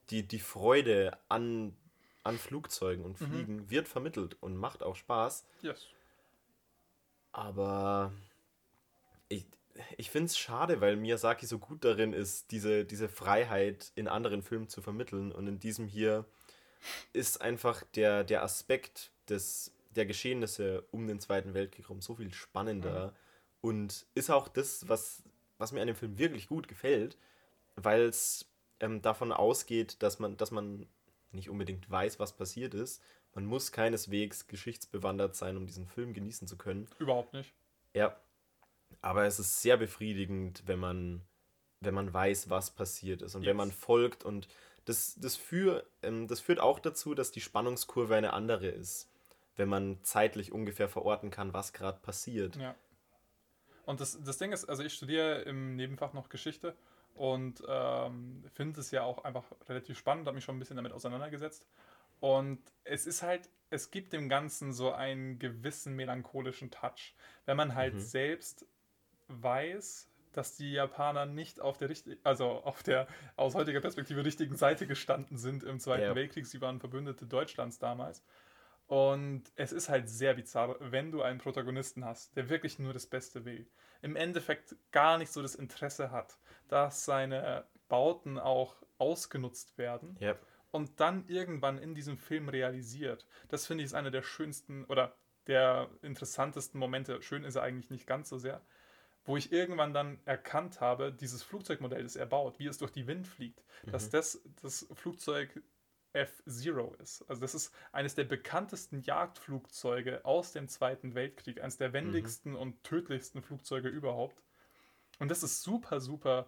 die, die Freude an, an Flugzeugen und mhm. Fliegen mhm. wird vermittelt und macht auch Spaß. Yes. Aber ich, ich finde es schade, weil Miyazaki so gut darin ist, diese, diese Freiheit in anderen Filmen zu vermitteln. Und in diesem hier ist einfach der, der Aspekt des, der Geschehnisse um den Zweiten Weltkrieg rum so viel spannender. Mhm. Und ist auch das, was, was mir an dem Film wirklich gut gefällt, weil es ähm, davon ausgeht, dass man, dass man nicht unbedingt weiß, was passiert ist. Man muss keineswegs geschichtsbewandert sein, um diesen Film genießen zu können. Überhaupt nicht. Ja, aber es ist sehr befriedigend, wenn man, wenn man weiß, was passiert ist und yes. wenn man folgt. Und das, das, für, ähm, das führt auch dazu, dass die Spannungskurve eine andere ist, wenn man zeitlich ungefähr verorten kann, was gerade passiert. Ja. Und das, das Ding ist, also ich studiere im Nebenfach noch Geschichte und ähm, finde es ja auch einfach relativ spannend, habe mich schon ein bisschen damit auseinandergesetzt. Und es ist halt, es gibt dem Ganzen so einen gewissen melancholischen Touch. Wenn man halt mhm. selbst weiß, dass die Japaner nicht auf der richtigen, also auf der aus heutiger Perspektive richtigen Seite gestanden sind im Zweiten ja. Weltkrieg. Sie waren Verbündete Deutschlands damals. Und es ist halt sehr bizarr, wenn du einen Protagonisten hast, der wirklich nur das Beste will. Im Endeffekt gar nicht so das Interesse hat, dass seine Bauten auch ausgenutzt werden. Yep. Und dann irgendwann in diesem Film realisiert. Das finde ich ist einer der schönsten oder der interessantesten Momente. Schön ist er eigentlich nicht ganz so sehr wo ich irgendwann dann erkannt habe, dieses Flugzeugmodell, das er baut, wie es durch die Wind fliegt, mhm. dass das das Flugzeug F-Zero ist. Also das ist eines der bekanntesten Jagdflugzeuge aus dem Zweiten Weltkrieg, eines der wendigsten mhm. und tödlichsten Flugzeuge überhaupt. Und das ist super, super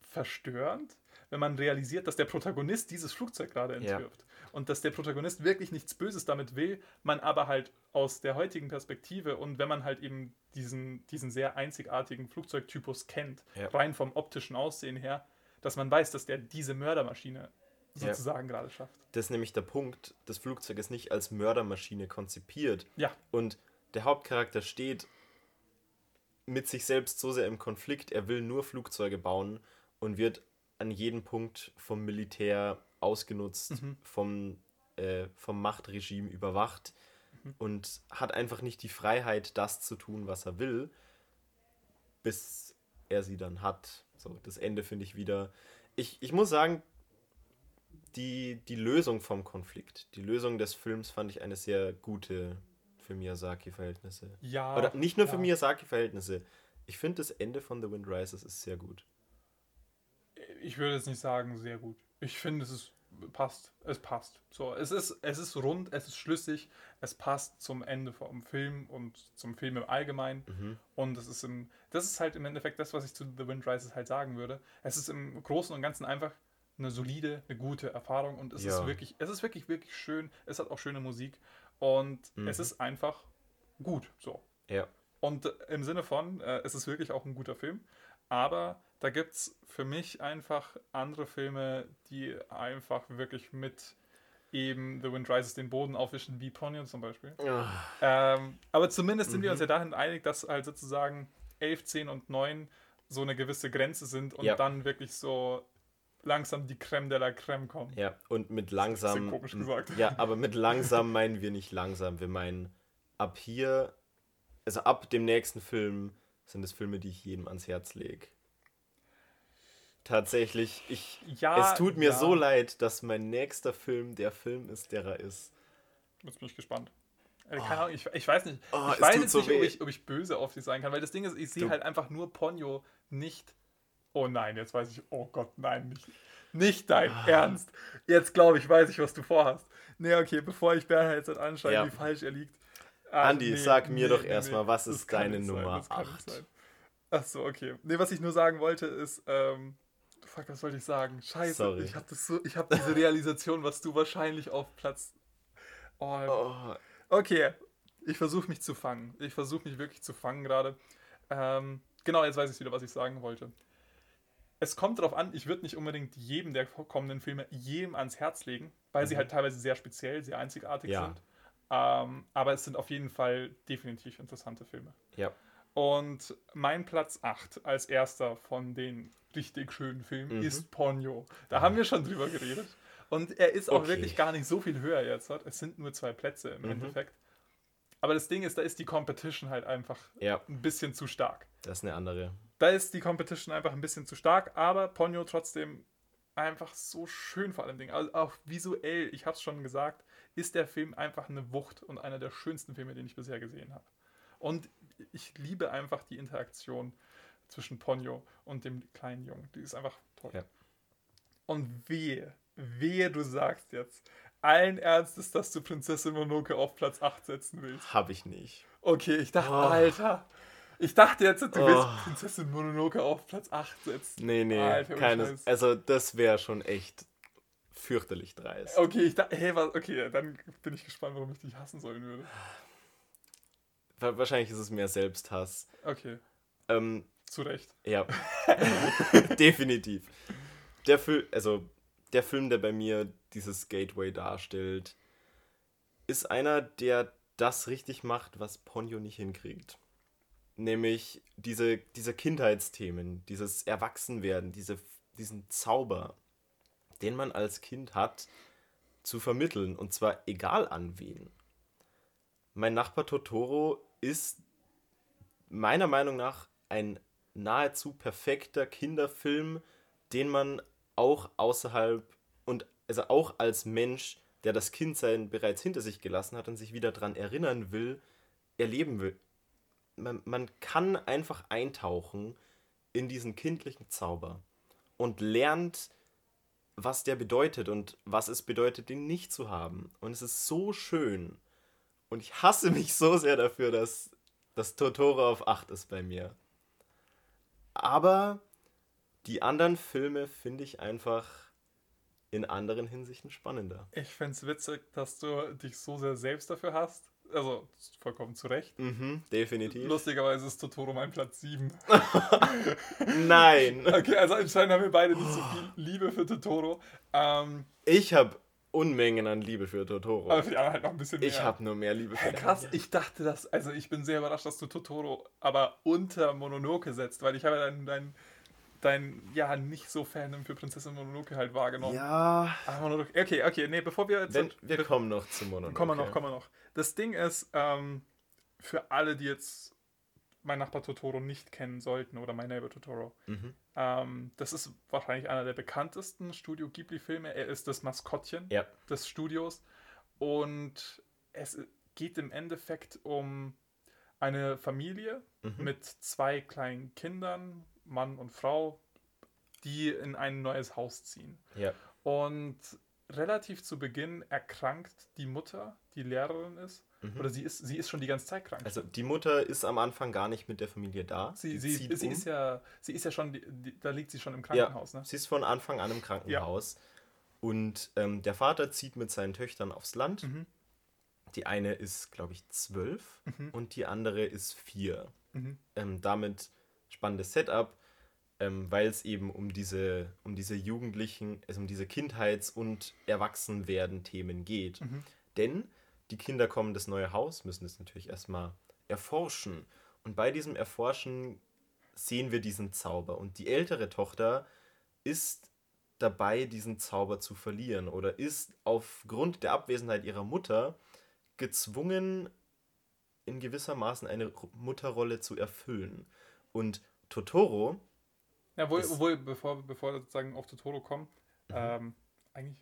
verstörend, wenn man realisiert, dass der Protagonist dieses Flugzeug gerade entwirft. Ja. Und dass der Protagonist wirklich nichts Böses damit will, man aber halt aus der heutigen Perspektive und wenn man halt eben diesen, diesen sehr einzigartigen Flugzeugtypus kennt, ja. rein vom optischen Aussehen her, dass man weiß, dass der diese Mördermaschine sozusagen ja. gerade schafft. Das ist nämlich der Punkt, das Flugzeug ist nicht als Mördermaschine konzipiert. Ja. Und der Hauptcharakter steht mit sich selbst so sehr im Konflikt, er will nur Flugzeuge bauen und wird an jedem Punkt vom Militär ausgenutzt, mhm. vom, äh, vom Machtregime überwacht mhm. und hat einfach nicht die Freiheit, das zu tun, was er will, bis er sie dann hat. So, das Ende finde ich wieder. Ich, ich muss sagen, die, die Lösung vom Konflikt, die Lösung des Films fand ich eine sehr gute für Miyazaki-Verhältnisse. Ja. Oder nicht nur ja. für Miyazaki-Verhältnisse. Ich finde, das Ende von The Wind Rises ist sehr gut. Ich würde jetzt nicht sagen, sehr gut. Ich finde, es ist passt. Es passt. So, es ist, es ist rund, es ist schlüssig, es passt zum Ende vom Film und zum Film im Allgemeinen. Mhm. Und es ist im, das ist halt im Endeffekt das, was ich zu The Wind Rises halt sagen würde. Es ist im Großen und Ganzen einfach eine solide, eine gute Erfahrung und es Ja. ist wirklich, es ist wirklich, wirklich schön. Es hat auch schöne Musik und Mhm. es ist einfach gut. So. Ja. Und im Sinne von, äh, es ist wirklich auch ein guter Film, aber da gibt es für mich einfach andere Filme, die einfach wirklich mit eben The Wind Rises den Boden aufwischen, wie Ponyo zum Beispiel. Ähm, aber zumindest sind wir Mhm. uns ja dahin einig, dass halt sozusagen 11, 10 und 9 so eine gewisse Grenze sind und Ja. dann wirklich so langsam die Creme de la Creme kommen. Ja, und mit langsam. komisch gesagt. Ja, aber mit langsam (laughs) meinen wir nicht langsam. Wir meinen ab hier, also ab dem nächsten Film sind es Filme, die ich jedem ans Herz lege. Tatsächlich, ich. Ja, es tut mir ja. so leid, dass mein nächster Film der Film ist, der er ist. Jetzt bin ich gespannt. Äh, keine Ahnung, ich, ich weiß nicht. Oh, ich weiß jetzt so nicht, ob ich, ob ich böse auf dich sein kann, weil das Ding ist, ich sehe halt einfach nur Ponyo nicht. Oh nein, jetzt weiß ich. Oh Gott, nein, nicht. Nicht dein Ah. Ernst. Jetzt glaube ich, weiß ich, was du vorhast. Nee, okay, bevor ich Bernhard jetzt halt anschreibe, Ja. wie falsch er liegt. Ah, Andi, sag mir doch erstmal, was ist deine Nummer sein. Ach so, okay. Nee, was ich nur sagen wollte ist, ähm, fuck, was wollte ich sagen? Scheiße, Sorry. ich habe so, ich habe diese Realisation, was du wahrscheinlich auf Platz Oh, Oh, Okay, ich versuche mich zu fangen. Ich versuche mich wirklich zu fangen gerade. Ähm, genau, jetzt weiß ich wieder, was ich sagen wollte. Es kommt darauf an, ich würde nicht unbedingt jedem der kommenden Filme jedem ans Herz legen, weil sie Mhm. halt teilweise sehr speziell, sehr einzigartig Ja. sind. Ähm, aber es sind auf jeden Fall definitiv interessante Filme. ja. Und mein Platz 8 als erster von den richtig schönen Filmen Mhm. ist Ponyo. Da haben wir schon drüber geredet. Und er ist auch Okay. wirklich gar nicht so viel höher jetzt. Es sind nur zwei Plätze im Mhm. Endeffekt. Aber das Ding ist, da ist die Competition halt einfach Ja, ein bisschen zu stark. das ist eine andere. Da ist die Competition einfach ein bisschen zu stark, aber Ponyo trotzdem einfach so schön vor allem Dingen. Also auch visuell, ich habe es schon gesagt, ist der Film einfach eine Wucht und einer der schönsten Filme, den ich bisher gesehen habe. Und ich liebe einfach die Interaktion zwischen Ponyo und dem kleinen Jungen. Die ist einfach toll. Ja. Und wehe, wehe, du sagst jetzt allen Ernstes, dass du Prinzessin Mononoke auf Platz 8 setzen willst. Habe ich nicht. Okay, ich dachte, Oh. Alter. Ich dachte jetzt, du willst Oh. Prinzessin Mononoke auf Platz 8 setzen. Nee, nee, Alter, keines. Also, das wäre schon echt fürchterlich dreist. Okay, ich dachte, hey, was, okay, dann bin ich gespannt, warum ich dich hassen sollen würde. Wa- Wahrscheinlich ist es mehr Selbsthass. Okay, Ähm, zu Recht. ja. (laughs) Definitiv. Der Film, also der Film, der bei mir dieses Gateway darstellt, ist einer, der das richtig macht, was Ponyo nicht hinkriegt. Nämlich diese, diese Kindheitsthemen, dieses Erwachsenwerden, diese, diesen Zauber, den man als Kind hat, zu vermitteln. Und zwar egal an wen. Mein Nachbar Totoro ist meiner Meinung nach ein nahezu perfekter Kinderfilm, den man auch außerhalb und also auch als Mensch, der das Kindsein bereits hinter sich gelassen hat und sich wieder daran erinnern will, erleben will. Man, man kann einfach eintauchen in diesen kindlichen Zauber und lernt, was der bedeutet und was es bedeutet, den nicht zu haben. Und es ist so schön. Und ich hasse mich so sehr dafür, dass das Totoro auf 8 ist bei mir. Aber die anderen Filme finde ich einfach in anderen Hinsichten spannender. Ich fände es witzig, dass du dich so sehr selbst dafür hast. Also, vollkommen zu Recht. Mhm, definitiv. Lustigerweise ist Totoro mein Platz 7. (laughs) Nein! (laughs) Okay, also anscheinend haben wir beide nicht so viel Liebe für Totoro. Ähm, Ich habe Unmengen an Liebe für Totoro. aber wir haben halt noch ein bisschen mehr. Ich habe nur mehr Liebe für Hey, krass, ich dachte das, also ich bin sehr überrascht, dass du Totoro aber unter Mononoke setzt, weil ich habe dein, dein, dein ja, nicht so Fandom für Prinzessin Mononoke halt wahrgenommen. Ja, Ah, Mononoke. Okay, okay, nee, bevor wir jetzt... wenn, wir kommen noch zum Mononoke. Kommen wir noch, kommen wir noch. Das Ding ist, ähm, für alle, die jetzt mein Nachbar Totoro nicht kennen sollten oder mein Neighbor Totoro, Mhm. ähm, das ist wahrscheinlich einer der bekanntesten Studio Ghibli-Filme. Er ist das Maskottchen Ja, des Studios und es geht im Endeffekt um eine Familie Mhm. mit zwei kleinen Kindern, Mann und Frau, die in ein neues Haus ziehen. ja. Und relativ zu Beginn erkrankt die Mutter, die Lehrerin ist. Mhm. Oder sie ist, sie ist schon die ganze Zeit krank. Also die Mutter ist am Anfang gar nicht mit der Familie da. sie, sie, zieht sie, um. ist ja, sie ist ja schon, die, die, da liegt sie schon im Krankenhaus. Ne? Sie ist von Anfang an im Krankenhaus. Und ähm, der Vater zieht mit seinen Töchtern aufs Land. Mhm. Die eine ist, glaube ich, zwölf Mhm. und die andere ist vier. Mhm. Ähm, damit spannendes Setup, ähm, weil es eben um diese, um diese Jugendlichen, also um diese Kindheits- und Erwachsenwerden-Themen geht. Mhm. Denn die Kinder kommen in das neue Haus, müssen es natürlich erstmal erforschen. Und bei diesem Erforschen sehen wir diesen Zauber. Und die ältere Tochter ist dabei, diesen Zauber zu verlieren oder ist aufgrund der Abwesenheit ihrer Mutter gezwungen, in gewissermaßen eine Ru- Mutterrolle zu erfüllen. Und Totoro, Ja, wohl, obwohl, bevor, bevor wir sozusagen auf Totoro kommen, Mhm. ähm, eigentlich,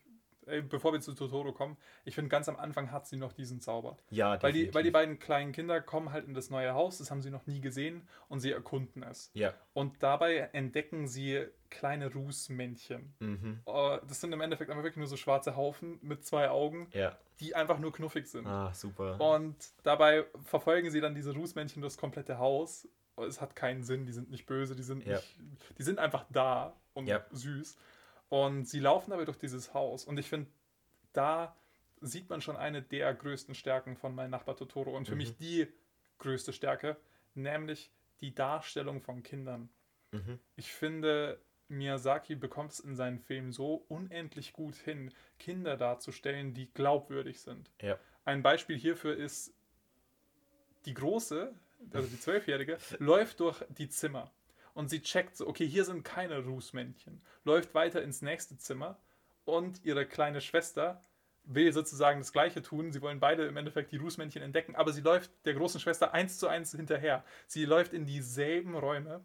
äh, bevor wir zu Totoro kommen, ich finde, ganz am Anfang hat sie noch diesen Zauber. ja, Weil die, weil die definitiv. beiden kleinen Kinder kommen halt in das neue Haus, das haben sie noch nie gesehen und sie erkunden es. Ja. Und dabei entdecken sie kleine Rußmännchen. Mhm. Äh, Das sind im Endeffekt einfach wirklich nur so schwarze Haufen mit zwei Augen, Ja. die einfach nur knuffig sind. Ah, super. Und dabei verfolgen sie dann diese Rußmännchen durchs komplette Haus. Es hat keinen Sinn, die sind nicht böse, die sind, Ja. nicht, die sind einfach da und Ja. süß. Und sie laufen dabei durch dieses Haus. Und ich finde, da sieht man schon eine der größten Stärken von Mein Nachbar Totoro. Und für Mhm. mich die größte Stärke, nämlich die Darstellung von Kindern. Mhm. Ich finde, Miyazaki bekommt es in seinen Filmen so unendlich gut hin, Kinder darzustellen, die glaubwürdig sind. Ja. Ein Beispiel hierfür ist die Große, also die Zwölfjährige, (laughs) läuft durch die Zimmer und sie checkt so, okay, hier sind keine Rußmännchen, läuft weiter ins nächste Zimmer und ihre kleine Schwester will sozusagen das Gleiche tun. Sie wollen beide im Endeffekt die Rußmännchen entdecken, aber sie läuft der großen Schwester eins zu eins hinterher. Sie läuft in dieselben Räume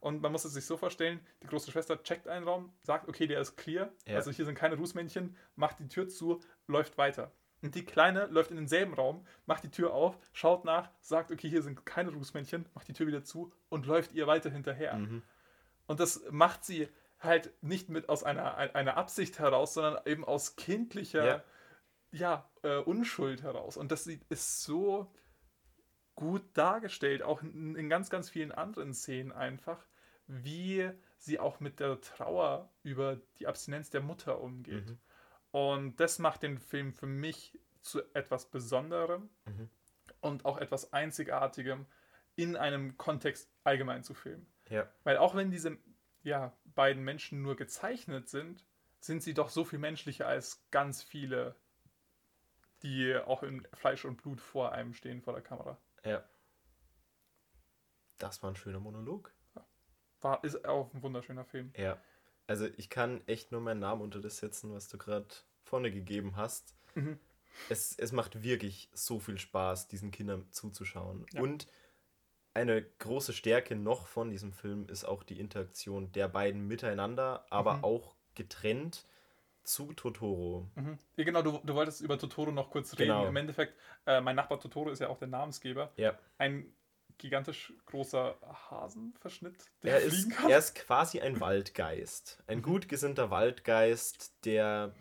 und man muss es sich so vorstellen, die große Schwester checkt einen Raum, sagt, okay, der ist clear, Ja. also hier sind keine Rußmännchen, macht die Tür zu, läuft weiter. Und die Kleine läuft in denselben Raum, macht die Tür auf, schaut nach, sagt, okay, hier sind keine Rußmännchen, macht die Tür wieder zu und läuft ihr weiter hinterher. Mhm. Und das macht sie halt nicht mit aus einer, einer Absicht heraus, sondern eben aus kindlicher Ja. ja, äh, Unschuld heraus. Und das ist so gut dargestellt, auch in, in ganz, ganz vielen anderen Szenen einfach, wie sie auch mit der Trauer über die Abstinenz der Mutter umgeht. Mhm. Und das macht den Film für mich zu etwas Besonderem Mhm. und auch etwas Einzigartigem in einem Kontext allgemein zu filmen. Ja. Weil auch wenn diese ja, beiden Menschen nur gezeichnet sind, sind sie doch so viel menschlicher als ganz viele, die auch in Fleisch und Blut vor einem stehen, vor der Kamera. Ja. Das war ein schöner Monolog. War, ist auch ein wunderschöner Film. Ja. Also ich kann echt nur meinen Namen unter das setzen, was du gerade vorne gegeben hast. Mhm. Es, es macht wirklich so viel Spaß, diesen Kindern zuzuschauen. Ja. Und eine große Stärke noch von diesem Film ist auch die Interaktion der beiden miteinander, aber Mhm. auch getrennt zu Totoro. Mhm. Ja, genau, du, du wolltest über Totoro noch kurz reden. Genau. Im Endeffekt, äh, mein Nachbar Totoro ist ja auch der Namensgeber. Ja, Ein gigantisch großer Hasenverschnitt, der er ist, kann. er ist quasi ein Waldgeist. Ein gut gesinnter Waldgeist, der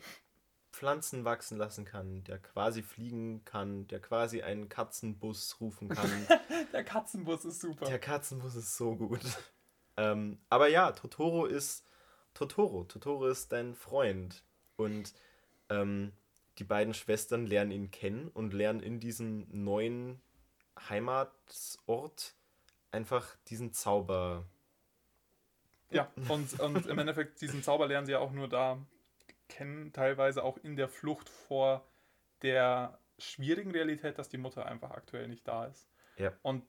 Pflanzen wachsen lassen kann, der quasi fliegen kann, der quasi einen Katzenbus rufen kann. (laughs) Der Katzenbus ist super. Der Katzenbus ist so gut. ähm, aber ja, Totoro ist Totoro. Totoro ist dein Freund. Und ähm, die beiden Schwestern lernen ihn kennen und lernen in diesem neuen Heimatort einfach diesen Zauber. Ja, und, und im Endeffekt, diesen Zauber lernen sie ja auch nur da kennen, teilweise auch in der Flucht vor der schwierigen Realität, dass die Mutter einfach aktuell nicht da ist. Ja. Und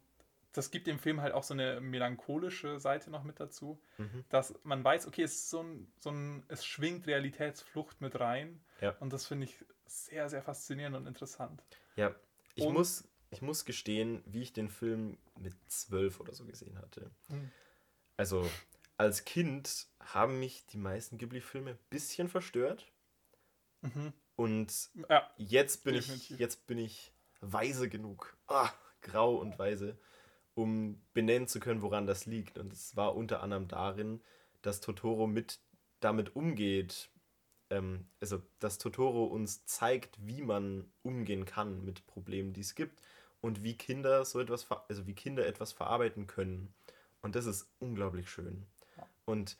das gibt dem Film halt auch so eine melancholische Seite noch mit dazu, Mhm. dass man weiß, okay, es ist so ein, so ein, es schwingt Realitätsflucht mit rein. Ja. Und das finde ich sehr, sehr faszinierend und interessant. Ja, ich, Und- muss, ich muss gestehen, wie ich den Film mit zwölf oder so gesehen hatte. Mhm. Also, als Kind haben mich die meisten Ghibli-Filme ein bisschen verstört. Mhm. Und Ja, jetzt bin Definitiv. ich jetzt bin ich weise genug, ah, grau und weise, um benennen zu können, woran das liegt. Und es war unter anderem darin, dass Totoro mit damit umgeht, ähm, also dass Totoro uns zeigt, wie man umgehen kann mit Problemen, die es gibt und wie Kinder so etwas, also wie Kinder etwas verarbeiten können. Und das ist unglaublich schön. Und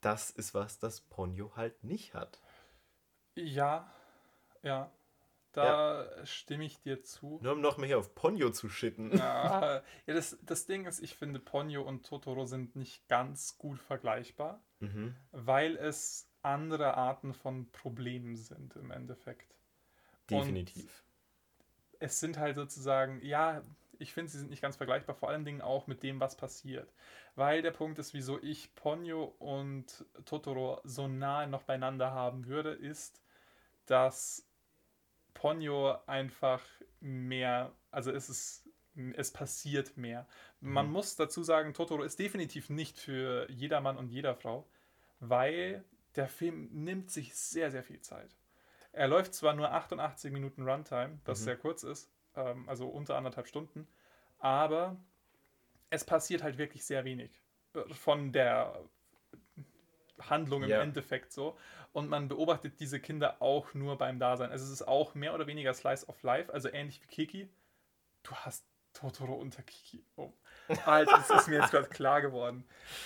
das ist was, das Ponyo halt nicht hat. Ja, ja. Da stimme ich dir zu. Nur um noch mehr hier auf Ponyo zu schitten. Ja, (laughs) ja das, das Ding ist, ich finde, Ponyo und Totoro sind nicht ganz gut vergleichbar, Mhm. weil es andere Arten von Problemen sind im Endeffekt. Definitiv. Es sind halt sozusagen, ja, ich finde, sie sind nicht ganz vergleichbar, vor allen Dingen auch mit dem, was passiert. Weil der Punkt ist, wieso ich Ponyo und Totoro so nahe noch beieinander haben würde, ist, dass Ponyo einfach mehr, also es ist, es passiert mehr. Man Mhm. muss dazu sagen, Totoro ist definitiv nicht für jedermann und jeder Frau, weil der Film nimmt sich sehr, sehr viel Zeit. Er läuft zwar nur 88 Minuten Runtime, was Mhm. sehr kurz ist, ähm, also unter anderthalb Stunden, aber es passiert halt wirklich sehr wenig äh, von der Handlung im Ja. Endeffekt so. Und man beobachtet diese Kinder auch nur beim Dasein. Also es ist auch mehr oder weniger Slice of Life, also ähnlich wie Kiki. Du hast Totoro unter Kiki. Oh. Alter, das ist mir jetzt gerade klar geworden.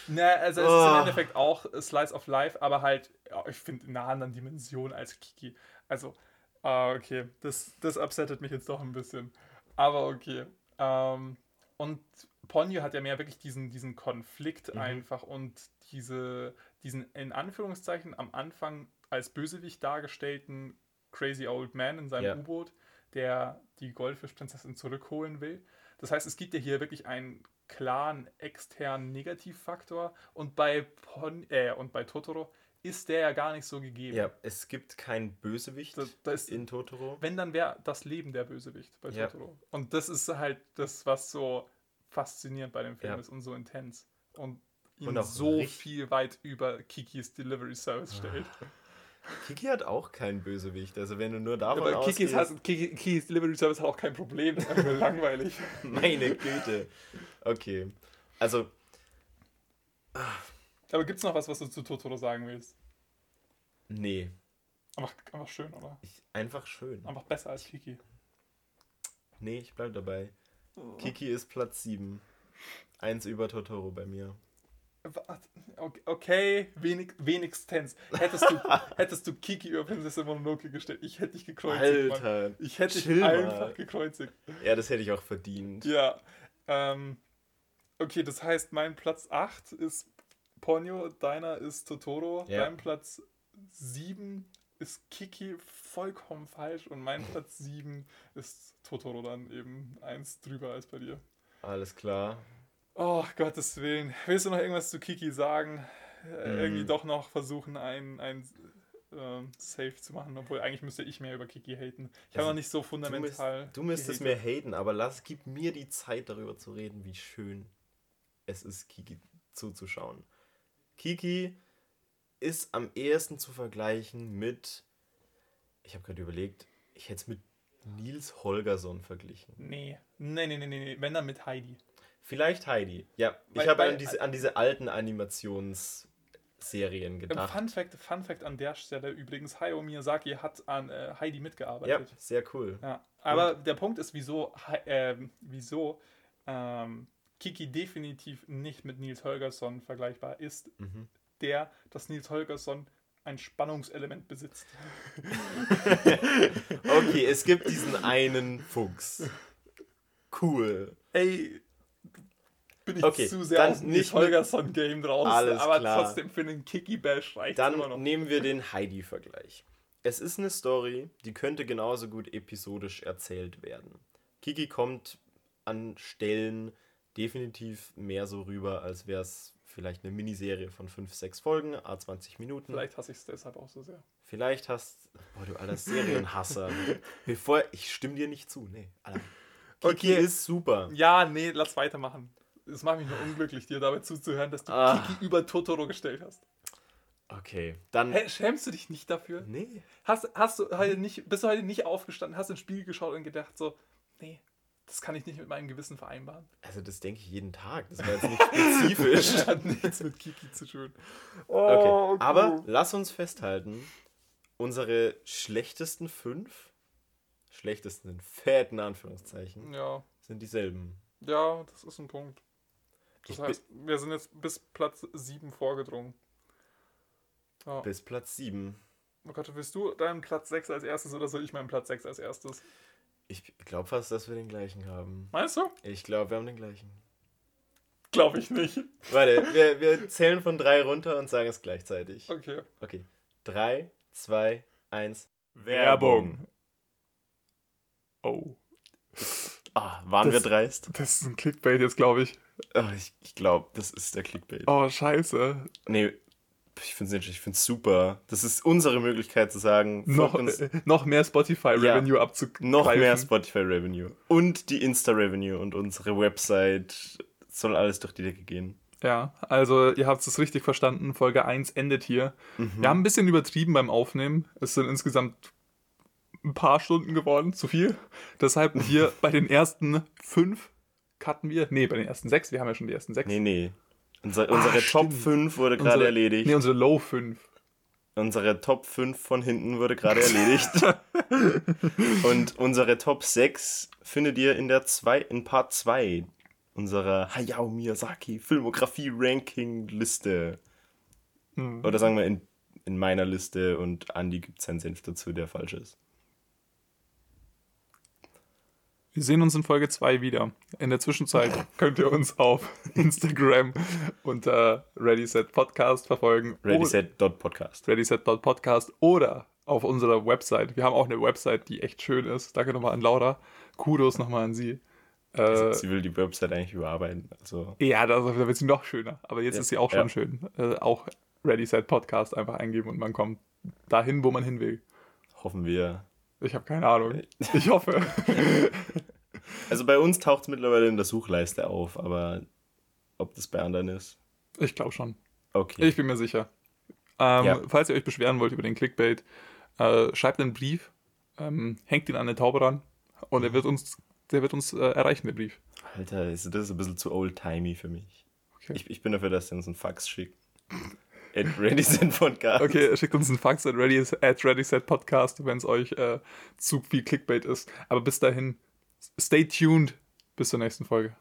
Na, also es ist Oh. im Endeffekt auch Slice of Life, aber halt, ja, ich finde, in einer anderen Dimension als Kiki. Also, ah, okay, das, das upsettet mich jetzt doch ein bisschen. Aber okay. Ähm, und Ponyo hat ja mehr wirklich diesen, diesen Konflikt Mhm. einfach und diese, diesen in Anführungszeichen am Anfang als Bösewicht dargestellten Crazy Old Man in seinem Ja. U-Boot, der die Goldfischprinzessin zurückholen will. Das heißt, es gibt ja hier wirklich einen klaren externen Negativfaktor und bei, Pon äh, und bei Totoro ist der ja gar nicht so gegeben. Ja, es gibt kein Bösewicht Da, da ist, in Totoro. wenn, dann wäre das Leben der Bösewicht bei Ja. Totoro. Und das ist halt das, was so faszinierend bei dem Film Ja. ist und so intens. Und ihn Und so viel weit über Kikis Delivery Service (laughs) stellt. Kiki hat auch kein Bösewicht. Also wenn du nur davon Aber Kikis, ausgehst, hat, Kiki, Kikis Delivery Service hat auch kein Problem. Das (laughs) langweilig. meine Güte. Okay. Also, Aber gibt es noch was, was du zu Totoro sagen willst? nee. Einfach, einfach schön, oder? Ich, einfach schön. Einfach besser als Kiki. Nee, ich bleib dabei. Kiki ist Platz 7. Eins über Totoro bei mir. Okay, wenig, wenigstens. Hättest du, (laughs) hättest du Kiki über Prinzessin Mononoke gestellt, ich hätte dich gekreuzigt. Mann. Alter. Ich hätte dich einfach gekreuzigt. Ja, das hätte ich auch verdient. Ja. Ähm, okay, das heißt, mein Platz 8 ist Ponyo, deiner ist Totoro, Ja. dein Platz 7 ist Kiki vollkommen falsch und mein (laughs) Platz 7 ist Totoro dann eben eins drüber als bei dir. Alles klar. Oh, Gottes Willen. Willst du noch irgendwas zu Kiki sagen? Äh, Mm. Irgendwie doch noch versuchen, ein, ein ähm, Safe zu machen, obwohl eigentlich müsste ich mehr über Kiki haten. Ich habe Also, noch nicht so Du, müsst, fundamental. du müsstest mir haten, aber lass, gib mir die Zeit darüber zu reden, wie schön es ist, Kiki zuzuschauen. Kiki ist am ehesten zu vergleichen mit, ich habe gerade überlegt, ich hätte es mit Nils Holgersson verglichen. Nee. Nee, nee, nee, nee. Wenn dann mit Heidi. Vielleicht Heidi. Ja, Weil- ich habe an diese, an diese alten Animationsserien Ähm, gedacht. Fun, Fact, Fun Fact an der Stelle übrigens: Hayao Miyazaki hat an äh, Heidi Ja, mitgearbeitet. sehr cool. Ja. Aber der Punkt ist, wieso, ähm, wieso ähm, Kiki definitiv nicht mit Nils Holgersson vergleichbar ist, Mhm. der, dass Nils Holgersson ein Spannungselement besitzt. (laughs) Okay, es gibt diesen einen Fuchs. Cool. Ey, bin ich Okay, zu sehr aus nicht mit- Holgersson-Game draußen, Alles aber klar. trotzdem für einen Kiki-Bash reicht Dann immer noch. nehmen wir den Heidi-Vergleich. Es ist eine Story, die könnte genauso gut episodisch erzählt werden. Kiki kommt an Stellen definitiv mehr so rüber, als wäre es vielleicht eine Miniserie von 5, 6 Folgen, a 20 Minuten. Vielleicht hasse ich es deshalb auch so sehr. Vielleicht hast. Boah, du alter Serienhasser. (laughs) Bevor. Ich stimme dir nicht zu. Nee, Alter. Kiki Okay. ist super. Ja, nee, lass weitermachen. Es macht mich nur unglücklich, dir dabei zuzuhören, dass du Ah. Kiki über Totoro gestellt hast. Okay, dann. Hä, schämst du dich nicht dafür? Nee. Hast, hast du heute nicht, bist du heute nicht aufgestanden, hast ins Spiel geschaut und gedacht so, nee, Das kann ich nicht mit meinem Gewissen vereinbaren. Also das denke ich jeden Tag. Das war jetzt nicht (laughs) spezifisch. Hat nichts mit Kiki zu tun. Okay, aber lass uns festhalten, unsere schlechtesten fünf, schlechtesten in fetten Anführungszeichen, Ja, sind dieselben. ja, das ist ein Punkt. Das Ich heißt, wir sind jetzt bis Platz 7 vorgedrungen. Ja. Bis Platz 7. Oh Gott, willst du deinen Platz 6 als erstes oder soll ich meinen Platz 6 als erstes? Ich glaube fast, dass wir den gleichen haben. Meinst du? Ich glaube, wir haben den gleichen. Glaube ich nicht. Warte, wir, wir zählen von drei runter und sagen es gleichzeitig. Okay. Okay. Drei, zwei, eins. Oh. Ah, waren Das- wir dreist? Das ist ein Clickbait jetzt, glaube ich. Ah, ich ich glaube, das ist der Clickbait. Oh, scheiße. Nee, ich finde es ich finde es super. Das ist unsere Möglichkeit zu sagen, Noch, äh, (laughs) noch mehr Spotify-Revenue abzugreifen. noch mehr Spotify Revenue. Und die Insta Revenue und unsere Website soll alles durch die Decke gehen. Ja, also ihr habt es richtig verstanden. Folge 1 endet hier. Mhm. Wir haben ein bisschen übertrieben beim Aufnehmen. Es sind insgesamt ein paar Stunden geworden, zu viel. Deshalb hier (laughs) bei den ersten fünf cutten wir. Nee, bei den ersten sechs. Wir haben ja schon die ersten sechs. Nee, nee. Unser, unsere Top stimmt. 5 wurde gerade erledigt. Nee, unsere Low 5. Unsere Top 5 von hinten wurde gerade (laughs) erledigt. Und unsere Top 6 findet ihr in der zwei, in Part 2 unserer Hayao Miyazaki Filmografie Ranking Liste. Hm. Oder sagen wir in, in meiner Liste und Andy gibt seinen Senf dazu, der falsch ist. Wir sehen uns in Folge 2 wieder. In der Zwischenzeit könnt ihr uns auf (laughs) Instagram unter Ready Set Podcast verfolgen. Ready Oder- Set Dot Podcast. readyset.podcast oder auf unserer Website. Wir haben auch eine Website, die echt schön ist. Danke nochmal an Laura. Kudos nochmal an sie. Äh, Sie will die Website eigentlich überarbeiten. Also ja, da, wird sie noch schöner. Aber jetzt Ja, ist sie auch schon ja. schön. Äh, auch Ready Set Podcast einfach eingeben und man kommt dahin, wo man hin will. hoffen wir. Ich habe keine Ahnung. (laughs) Ich hoffe. Also bei uns taucht es mittlerweile in der Suchleiste auf, aber ob das bei anderen ist? Ich glaube schon. Okay. Ich bin mir sicher. Ähm, Ja. Falls ihr euch beschweren wollt über den Clickbait, äh, schreibt einen Brief, ähm, hängt ihn an eine Taube ran und er wird uns, der wird uns äh, erreichen, der Brief. Alter, ist das ein bisschen zu old-timey für mich. Okay. Ich, ich bin dafür, dass ihr uns einen Fax schickt. At Ready Set Podcast. Okay, schickt uns einen Fax at ready, at ready set podcast, wenn es euch äh, zu viel Clickbait ist. Aber bis dahin, stay tuned. Bis zur nächsten Folge.